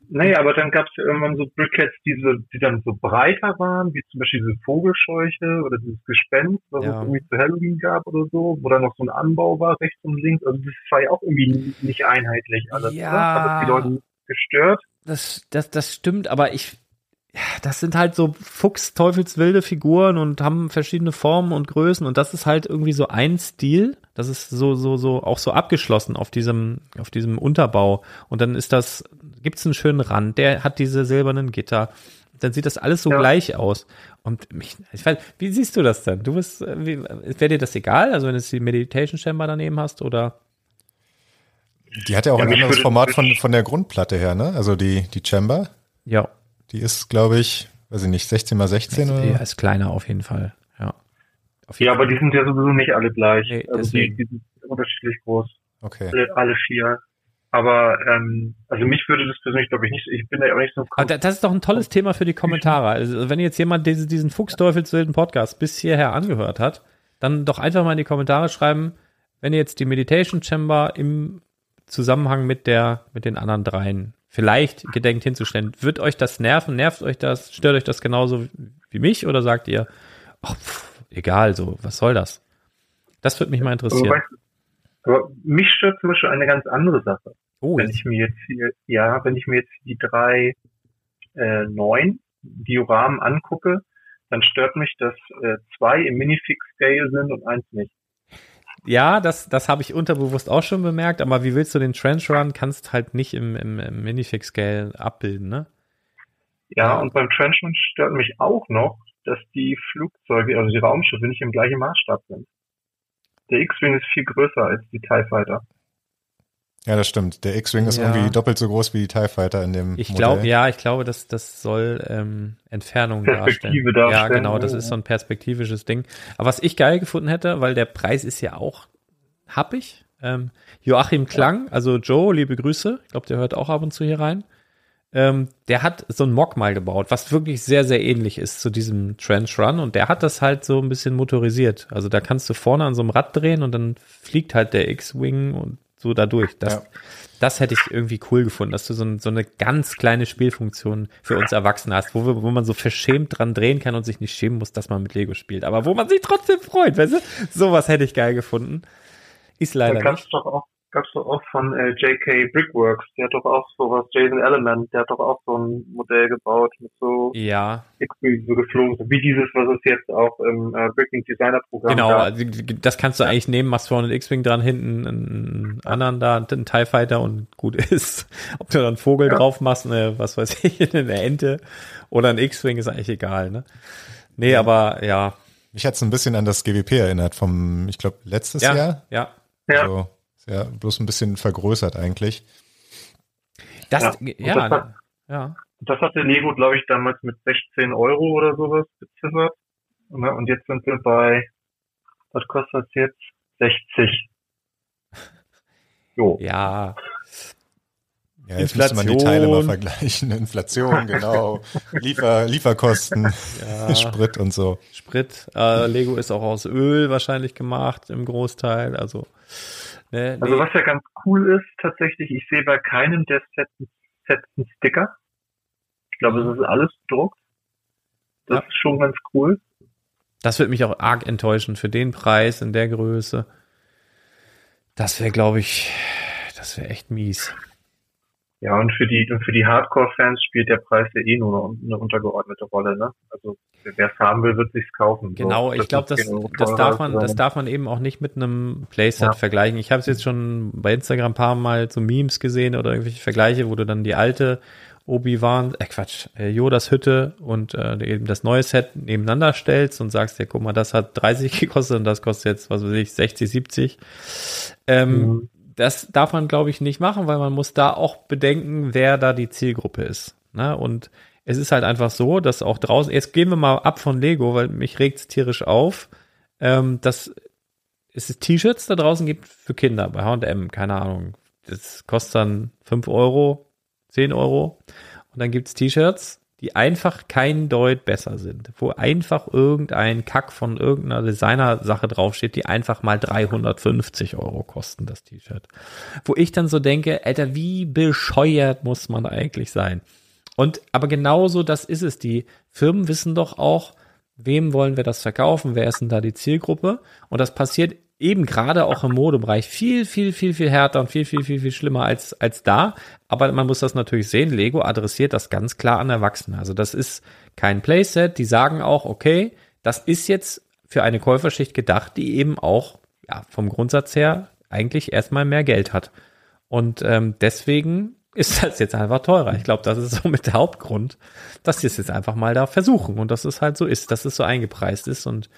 Nee, aber dann gab es ja irgendwann so Brickheads, die, so, die dann so breiter waren, wie zum Beispiel diese Vogelscheuche oder dieses Gespenst, was Ja. es irgendwie zu Halloween gab oder so, wo dann noch so ein Anbau war, rechts und links. Also das war ja auch irgendwie nicht einheitlich alles. Ja. Oder? Hat das die Leute gestört? Das, das, das stimmt, aber ich, ja, das sind halt so fuchsteufelswilde Figuren und haben verschiedene Formen und Größen und das ist halt irgendwie so ein Stil. Das ist so, so, so, auch so abgeschlossen auf diesem, auf diesem Unterbau. Und dann ist das, gibt's einen schönen Rand, der hat diese silbernen Gitter. Dann sieht das alles so Ja. gleich aus. Und mich, ich weiß, wie siehst du das denn? Du bist, äh, wie, wäre dir das egal? Also wenn du die Meditation Chamber daneben hast oder? die hat ja auch Ja, ein anderes Format von, von der Grundplatte her, ne? Also die, die Chamber, Ja, die ist, glaube ich, weiß ich nicht, 16 mal 16 oder? ja ist kleiner auf jeden Fall. Ja. Auf Ja, aber die sind ja sowieso nicht alle gleich. Nee, also die, die sind unterschiedlich groß. Okay. Alle, alle vier. Aber ähm, also mich würde das persönlich, glaube ich, nicht, ich bin da auch nicht so Aber da- das ist doch ein tolles Thema für die Kommentare. Also wenn jetzt jemand diese, diesen Fuchsteufelswilden Podcast bis hierher angehört hat, dann doch einfach mal in die Kommentare schreiben, wenn ihr jetzt die Meditation Chamber im Zusammenhang mit der, mit den anderen dreien vielleicht gedenkt hinzustellen, wird euch das nerven? Nervt euch das? Stört euch das genauso wie mich? Oder sagt ihr, ach, pff, egal, so, was soll das? Das würde mich mal aber, interessieren. weißt du, aber mich stört zum Beispiel eine ganz andere Sache. Oh, wenn jetzt, ich mir jetzt hier, ja, wenn ich mir jetzt die drei äh, neun Dioramen angucke, dann stört mich, dass äh, zwei im Minifix-Scale sind und eins nicht. Ja, das, das habe ich unterbewusst auch schon bemerkt, aber wie willst du den Trench Run? Kannst halt nicht im, im, im Minifix-Scale abbilden, ne? Ja, und beim Trenchman stört mich auch noch, dass die Flugzeuge, also die Raumschiffe nicht im gleichen Maßstab sind. Der X-Wing ist viel größer als die TIE Fighter. Ja, das stimmt. Der X-Wing ist Ja. irgendwie doppelt so groß wie die TIE Fighter in dem Ich glaube, ja, ich glaube, dass das soll ähm, Entfernung Perspektive darstellen. Ja, darstellen, genau, das ja. ist so ein perspektivisches Ding. Aber was ich geil gefunden hätte, weil der Preis ist ja auch happig. Ähm, Joachim Klang, also Joe, liebe Grüße. Ich glaube, der hört auch ab und zu hier rein. Ähm, der hat so ein Mock mal gebaut, was wirklich sehr, sehr ähnlich ist zu diesem Trench Run. Und der hat das halt so ein bisschen motorisiert. Also da kannst du vorne an so einem Rad drehen und dann fliegt halt der X-Wing und so dadurch. Das, Ja. das hätte ich irgendwie cool gefunden, dass du so, ein, so eine ganz kleine Spielfunktion für uns Erwachsene hast, wo, wir, wo man so verschämt dran drehen kann und sich nicht schämen muss, dass man mit Lego spielt. Aber wo man sich trotzdem freut, weißt du? Sowas hätte ich geil gefunden. Ist leider gab's nicht. doch auch, gab's doch auch von äh, JK Brickworks, der hat doch auch sowas, Jason Element, der hat doch auch so ein Modell gebaut mit so Ja, X-Wing so geflogen, so wie dieses, was es jetzt auch im äh, Bricking Designer Programm genau. gab. Also, das kannst du eigentlich nehmen, machst vorne einen X-Wing dran, hinten einen anderen da, einen TIE Fighter und gut ist. Ob du dann einen Vogel Ja. drauf machst, eine, was weiß ich, eine Ente oder ein X-Wing ist eigentlich egal, ne? Nee, aber ja. Mich hat's ein bisschen an das GWP erinnert vom, ich glaube, letztes Ja, Jahr. ja. Ja. Also, ist ja bloß ein bisschen vergrößert eigentlich. Das, Ja. ja, das hat- Ja. Das hatte Lego, glaube ich, damals mit 16 Euro oder sowas beziffert. Ne, Und jetzt sind wir bei, was kostet das jetzt? 60. Jo. Ja, Ja, jetzt müsste man die Teile Inflation. mal vergleichen. Inflation, genau. Liefer, Lieferkosten, ja. Sprit und so. Sprit. Äh, Lego ist auch aus Öl wahrscheinlich gemacht im Großteil. Also, ne, Also nee. was ja ganz cool ist, tatsächlich, ich sehe bei keinem der Sets, Sets einen Sticker. Ich glaube, es ist alles bedruckt. Das Ja. ist schon ganz cool. das wird mich auch arg enttäuschen für den Preis in der Größe. Das wäre, glaube ich, das wäre echt mies. Ja, und für die, für die Hardcore-Fans spielt der Preis ja eh nur eine, eine untergeordnete Rolle, ne? Also, wer es haben will, wird sich's kaufen. Genau, So, ich glaube, das, das darf man, das darf man eben auch nicht mit einem Playset Ja. vergleichen. Ich habe es jetzt schon bei Instagram ein paar Mal so Memes gesehen oder irgendwelche Vergleiche, wo du dann die alte Obi-Wan, äh Quatsch, äh, Yodas Hütte und äh, eben das neue Set nebeneinander stellst und sagst dir, guck mal, das hat 30 gekostet und das kostet jetzt, was weiß ich, 60, 70. Ähm, Mhm. Das darf man, glaube ich, nicht machen, weil man muss da auch bedenken, wer da die Zielgruppe ist. Ne? Und es ist halt einfach so, dass auch draußen, jetzt gehen wir mal ab von Lego, weil mich regt's tierisch auf, ähm, dass es T-Shirts da draußen gibt für Kinder bei H&M, keine Ahnung. Das kostet dann 5 Euro, 10 Euro. Und dann gibt's T-Shirts, die einfach kein Deut besser sind, wo einfach irgendein Kack von irgendeiner Designer-Sache draufsteht, die einfach mal 350 Euro kosten, das T-Shirt. Wo ich dann so denke, Alter, wie bescheuert muss man eigentlich sein? Und aber genauso das ist es. Die Firmen wissen doch auch, wem wollen wir das verkaufen, wer ist denn da die Zielgruppe? Und das passiert eben gerade auch im Modebereich viel, viel, viel, viel härter und viel, viel, viel, viel schlimmer als, als da. Aber man muss das natürlich sehen. Lego adressiert das ganz klar an Erwachsene. Also das ist kein Playset. Die sagen auch, okay, das ist jetzt für eine Käuferschicht gedacht, die eben auch ja, vom Grundsatz her eigentlich erstmal mehr Geld hat. Und ähm, deswegen ist das jetzt einfach teurer. Ich glaube, das ist somit der Hauptgrund, dass sie es jetzt einfach mal da versuchen und dass es halt so ist, dass es so eingepreist ist und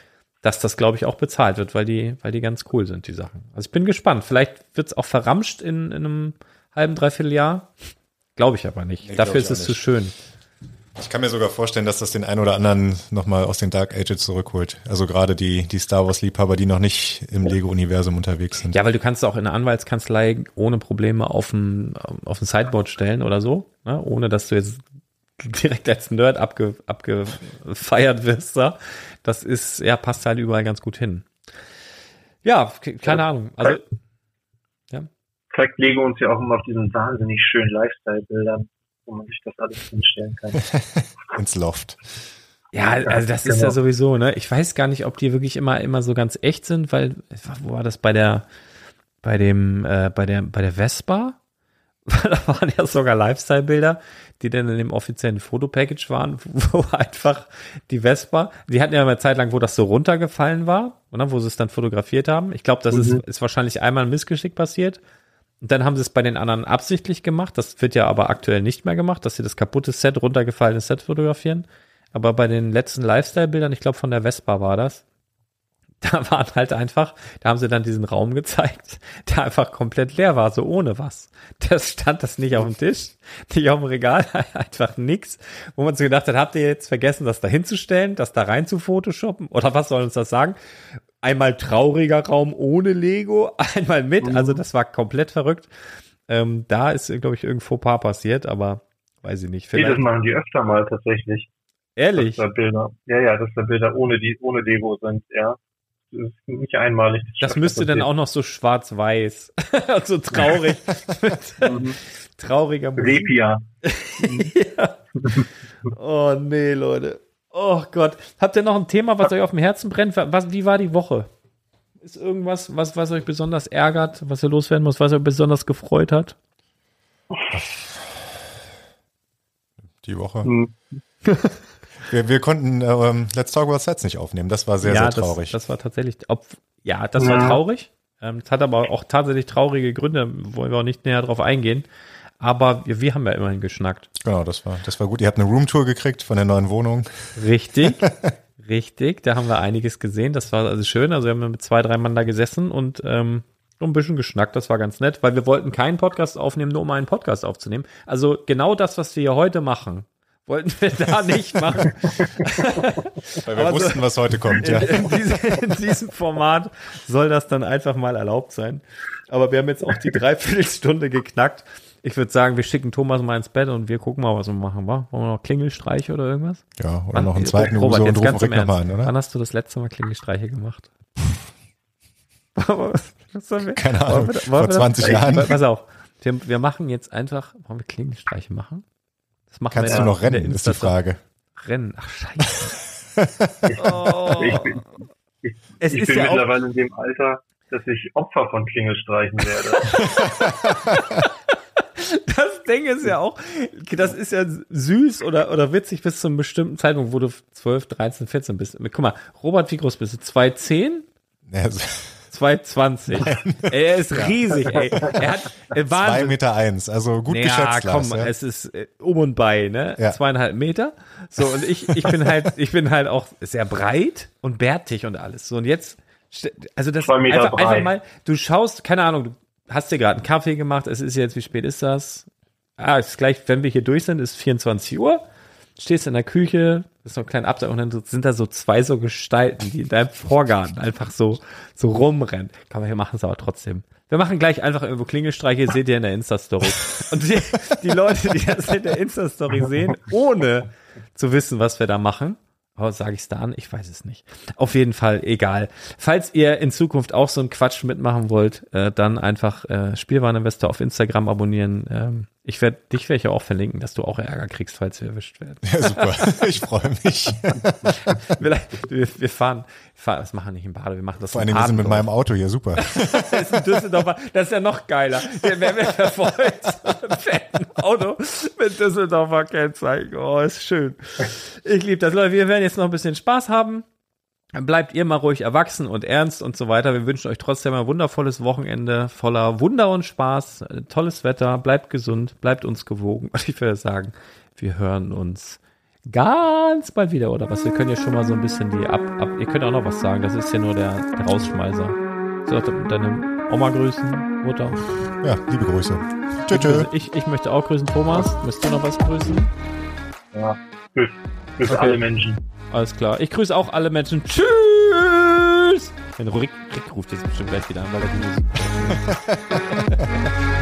dass das, glaube ich, auch bezahlt wird, weil die, weil die ganz cool sind, die Sachen. Also ich bin gespannt. Vielleicht wird es auch verramscht in, in einem halben, dreiviertel Jahr. Glaube ich aber nicht. Nee, Dafür ist es zu schön. Ich kann mir sogar vorstellen, dass das den einen oder anderen nochmal aus den Dark Ages zurückholt. Also gerade die, die Star Wars-Liebhaber, die noch nicht im Lego-Universum unterwegs sind. Ja, weil du kannst auch in der Anwaltskanzlei ohne Probleme auf ein, auf ein Sideboard stellen oder so, ne? ohne dass du jetzt direkt als Nerd abge, abgefeiert wirst. Da. Das ist, ja, passt halt überall ganz gut hin. Ja, ke- keine Ahnung. Also, Zeigt Lego uns ja auch immer auf diesen wahnsinnig schönen Lifestyle-Bildern, wo man sich das alles hinstellen kann. Ins Loft. ja, also das ist genau. ja sowieso, ne? Ich weiß gar nicht, ob die wirklich immer, immer so ganz echt sind, weil, wo war das bei der, bei dem, äh, bei der, bei der Vespa? da waren ja sogar Lifestyle-Bilder, die dann in dem offiziellen Fotopackage waren, wo einfach die Vespa, die hatten ja eine Zeit lang, wo das so runtergefallen war, oder, wo sie es dann fotografiert haben. Ich glaube, das ist, ist wahrscheinlich einmal ein Missgeschick passiert. Und dann haben sie es bei den anderen absichtlich gemacht. Das wird ja aber aktuell nicht mehr gemacht, dass sie das kaputte Set, runtergefallene Set fotografieren. Aber bei den letzten Lifestyle-Bildern, ich glaube von der Vespa war das, da waren halt einfach, da haben sie dann diesen Raum gezeigt, der einfach komplett leer war, so ohne was. Das stand das nicht auf dem Tisch, nicht auf dem Regal, einfach nix, wo man so gedacht hat, habt ihr jetzt vergessen, das da hinzustellen, das da rein zu photoshoppen? Oder was soll uns das sagen? Einmal trauriger Raum ohne Lego, einmal mit, also das war komplett verrückt. Ähm, da ist, glaube ich, irgendwo Fauxpas passiert, aber weiß ich nicht. Nee, das Vielleicht, machen die öfter mal tatsächlich. ehrlich? Dass da Bilder, ja, ja, dass da Bilder ohne die, ohne Lego sind, ja. Das ist nicht einmalig. Das müsste dann auch noch so schwarz-weiß und so traurig. mit trauriger Musik. Sepia. ja. Oh nee, Leute. Oh Gott. Habt ihr noch ein Thema, was euch auf dem Herzen brennt? Was, wie war die Woche? Ist irgendwas, was, was euch besonders ärgert, was ihr loswerden muss, was euch besonders gefreut hat? Die Woche. Hm. Wir, wir konnten ähm, Let's Talk About Sets nicht aufnehmen. Das war sehr, sehr traurig. Das, das war tatsächlich, ob, ja, das war Ja. traurig. Ähm, Es hat aber auch tatsächlich traurige Gründe, wollen wir auch nicht näher drauf eingehen. Aber wir, wir haben ja immerhin geschnackt. genau, das war, das war gut. Ihr habt eine Roomtour gekriegt von der neuen Wohnung. Richtig, richtig. Da haben wir einiges gesehen. Das war also schön. Also wir haben mit zwei, drei Mann da gesessen und ähm, ein bisschen geschnackt, das war ganz nett, weil wir wollten keinen Podcast aufnehmen, nur um einen Podcast aufzunehmen. Also genau das, was wir hier heute machen, wollten wir da nicht machen. Weil wir Aber so- wussten, was heute kommt, ja. In, in, diese, in diesem Format soll das dann einfach mal erlaubt sein. Aber wir haben jetzt auch die Dreiviertelstunde geknackt. Ich würde sagen, wir schicken Thomas mal ins Bett und wir gucken mal, was wir machen, wa? Wollen wir noch Klingelstreiche oder irgendwas? Ja, oder noch einen Wann- zweiten Robert, Uso und rufen Rick nochmal an, oder? Wann hast du das letzte Mal Klingelstreiche gemacht? Keine Ahnung, wir vor wollen wir da- 20 Ey, Jahren. Pass auf, wir, wir machen jetzt einfach, wollen wir Klingelstreiche machen? Kannst du noch rennen, ist die. Frage. Rennen, ach scheiße. oh. Ich bin, ich, Es ich ist bin ja auch, mittlerweile in dem Alter, dass ich Opfer von Klingelstreichen werde. das Ding ist ja auch, das ist ja süß oder, oder witzig bis zu einem bestimmten Zeitpunkt, wo du 12, 13, 14 bist. Guck mal, Robert, wie groß bist du? 2,10? Ja, also 2,20. Ey, Er ist riesig, ey. Er hat äh, Zwei Wahnsinn. Meter eins, also gut Ja, geschätzt, komm. Ja. es ist äh, um und bei, ne? Ja. Zweieinhalb Meter. So, und ich, ich bin halt, ich bin halt auch sehr breit und bärtig und alles. So, und jetzt, also das Zwei Meter einfach, einfach breit. mal, du schaust, keine Ahnung, du hast dir gerade einen Kaffee gemacht, es ist jetzt, wie spät ist das? Ah, es ist gleich, wenn wir hier durch sind, ist 24 Uhr. Stehst in der Küche, ist so ein kleiner Abteil und dann sind da so zwei so Gestalten, die in deinem Vorgarten einfach so, so rumrennen. Kann man, wir machen es aber trotzdem. Wir machen gleich einfach irgendwo Klingelstreiche, seht ihr in der Insta-Story. Und die, die Leute, die das in der Insta-Story sehen, ohne zu wissen, was wir da machen, oh, sage ich es da an? Ich weiß es nicht. Auf jeden Fall, egal. Falls ihr in Zukunft auch so einen Quatsch mitmachen wollt, äh, dann einfach äh, Spielwareninvestor auf Instagram abonnieren. Ähm, ich werde dich werde ich ja auch verlinken, dass du auch Ärger kriegst, falls wir erwischt werden. Ja, super. Ich freue mich. Wir, wir fahren, fahren, das machen wir nicht in Bade, wir machen das Vor wir sind mit meinem Auto hier, super. Das ist ein Düsseldorfer, das ist ja noch geiler. Der wäre mir verfolgt. Ein Auto mit Düsseldorfer Kennzeichen. Oh, ist schön. Ich liebe das. Leute, wir werden jetzt noch ein bisschen Spaß haben. Bleibt ihr mal ruhig erwachsen und ernst und so weiter. Wir wünschen euch trotzdem ein wundervolles Wochenende voller Wunder und Spaß. Äh, Tolles Wetter. Bleibt gesund. Bleibt uns gewogen. Und ich würde sagen, wir hören uns ganz bald wieder, oder was? Wir können ja schon mal so ein bisschen die ab, ab. Ihr könnt auch noch was sagen. Das ist ja nur der, der Rausschmeißer. So, deine Oma grüßen, Mutter. Ja, liebe Grüße. Tschö, tschö. Ich, ich möchte auch grüßen, Thomas. Möchtest du noch was grüßen? Ja, grüß, grüß Okay. alle Menschen. Alles klar. Ich grüße auch alle Menschen. Tschüss! Rick, Rick ruft jetzt bestimmt gleich wieder an, weil er die Musik.